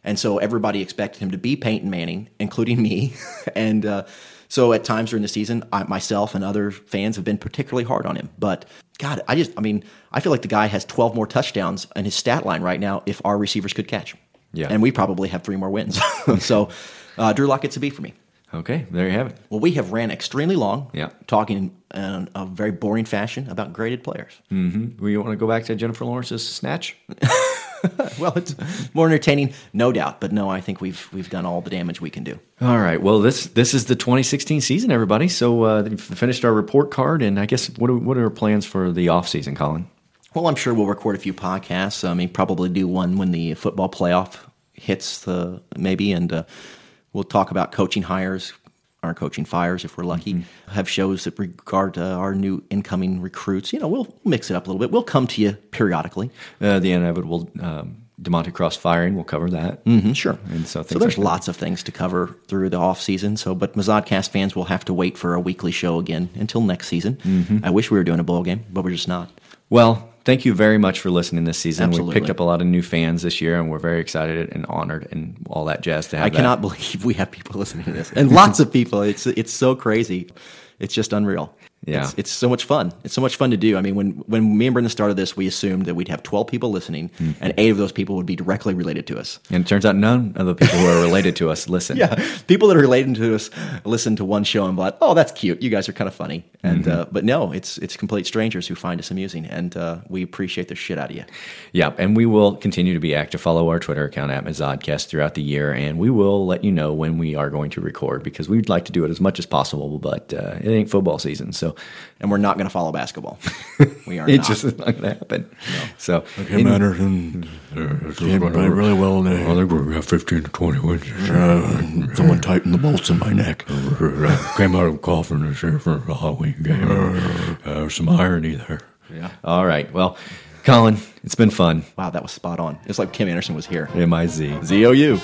and so everybody expected him to be Peyton Manning, including me, and. Uh, So at times during the season, I, myself and other fans have been particularly hard on him. But God, I just, I mean, I feel like the guy has 12 more touchdowns in his stat line right now if our receivers could catch. Yeah. And we probably have three more wins. so uh, Drew Lock gets a B for me. Okay, there you have it. Well, we have ran extremely long, Yeah. talking in a very boring fashion about graded players. Mm-hmm. We want to go back to Jennifer Lawrence's snatch. well, it's more entertaining, no doubt. But no, I think we've we've done all the damage we can do. All right. Well, this this is the 2016 season, everybody. So uh, we've finished our report card, and I guess what are, what are our plans for the off season, Colin? Well, I'm sure we'll record a few podcasts. I mean, probably do one when the football playoff hits, the maybe, and uh, we'll talk about coaching hires, our coaching fires if we're lucky. Have shows that regard uh, our new incoming recruits. You know, we'll mix it up a little bit. We'll come to you periodically. Uh, the inevitable um, DeMontie Cross firing. We'll cover that. Mm-hmm, sure. And so, So there's like lots of things to cover through the off season. So, but Mazodcast fans will have to wait for a weekly show again until next season. Mhm. I wish we were doing a bowl game, but we're just not. Well, thank you very much for listening this season. Absolutely. We picked up a lot of new fans this year, and we're very excited and honored and all that jazz to have. I that. cannot believe we have people listening to this, and lots of people. It's it's so crazy. It's just unreal. Yeah. it's, it's so much fun. It's so much fun to do. I mean, when when me and Brendan started this, we assumed that we'd have twelve people listening, Mhm. and eight of those people would be directly related to us. And it turns out none of the people who are related to us listen. Yeah, people that are related to us listen to one show and be like, "Oh, that's cute. You guys are kind of funny." And Mhm. uh, but no, it's it's complete strangers who find us amusing, and uh, we appreciate the shit out of you. Yeah, and we will continue to be active. Follow our Twitter account at Mazodcast throughout the year, and we will let you know when we are going to record because we'd like to do it as much as possible, but uh, it ain't football season, so And we're not going to follow basketball. We are it not. just is not going to happen. So Okay, Manderson. Uh, Can't play really well there. I think we got 15 to 20 wins. Uh, someone tightened the bolts in my neck. Came out of coughing this year for a Halloween game. Uh, some irony there. Yeah. All right. Well, Colin, it's been fun. Wow, that was spot on. It's like Kim Anderson was here. M I Z. Z O U.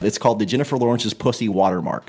It's called the Jennifer Lawrence's Pussy Watermark.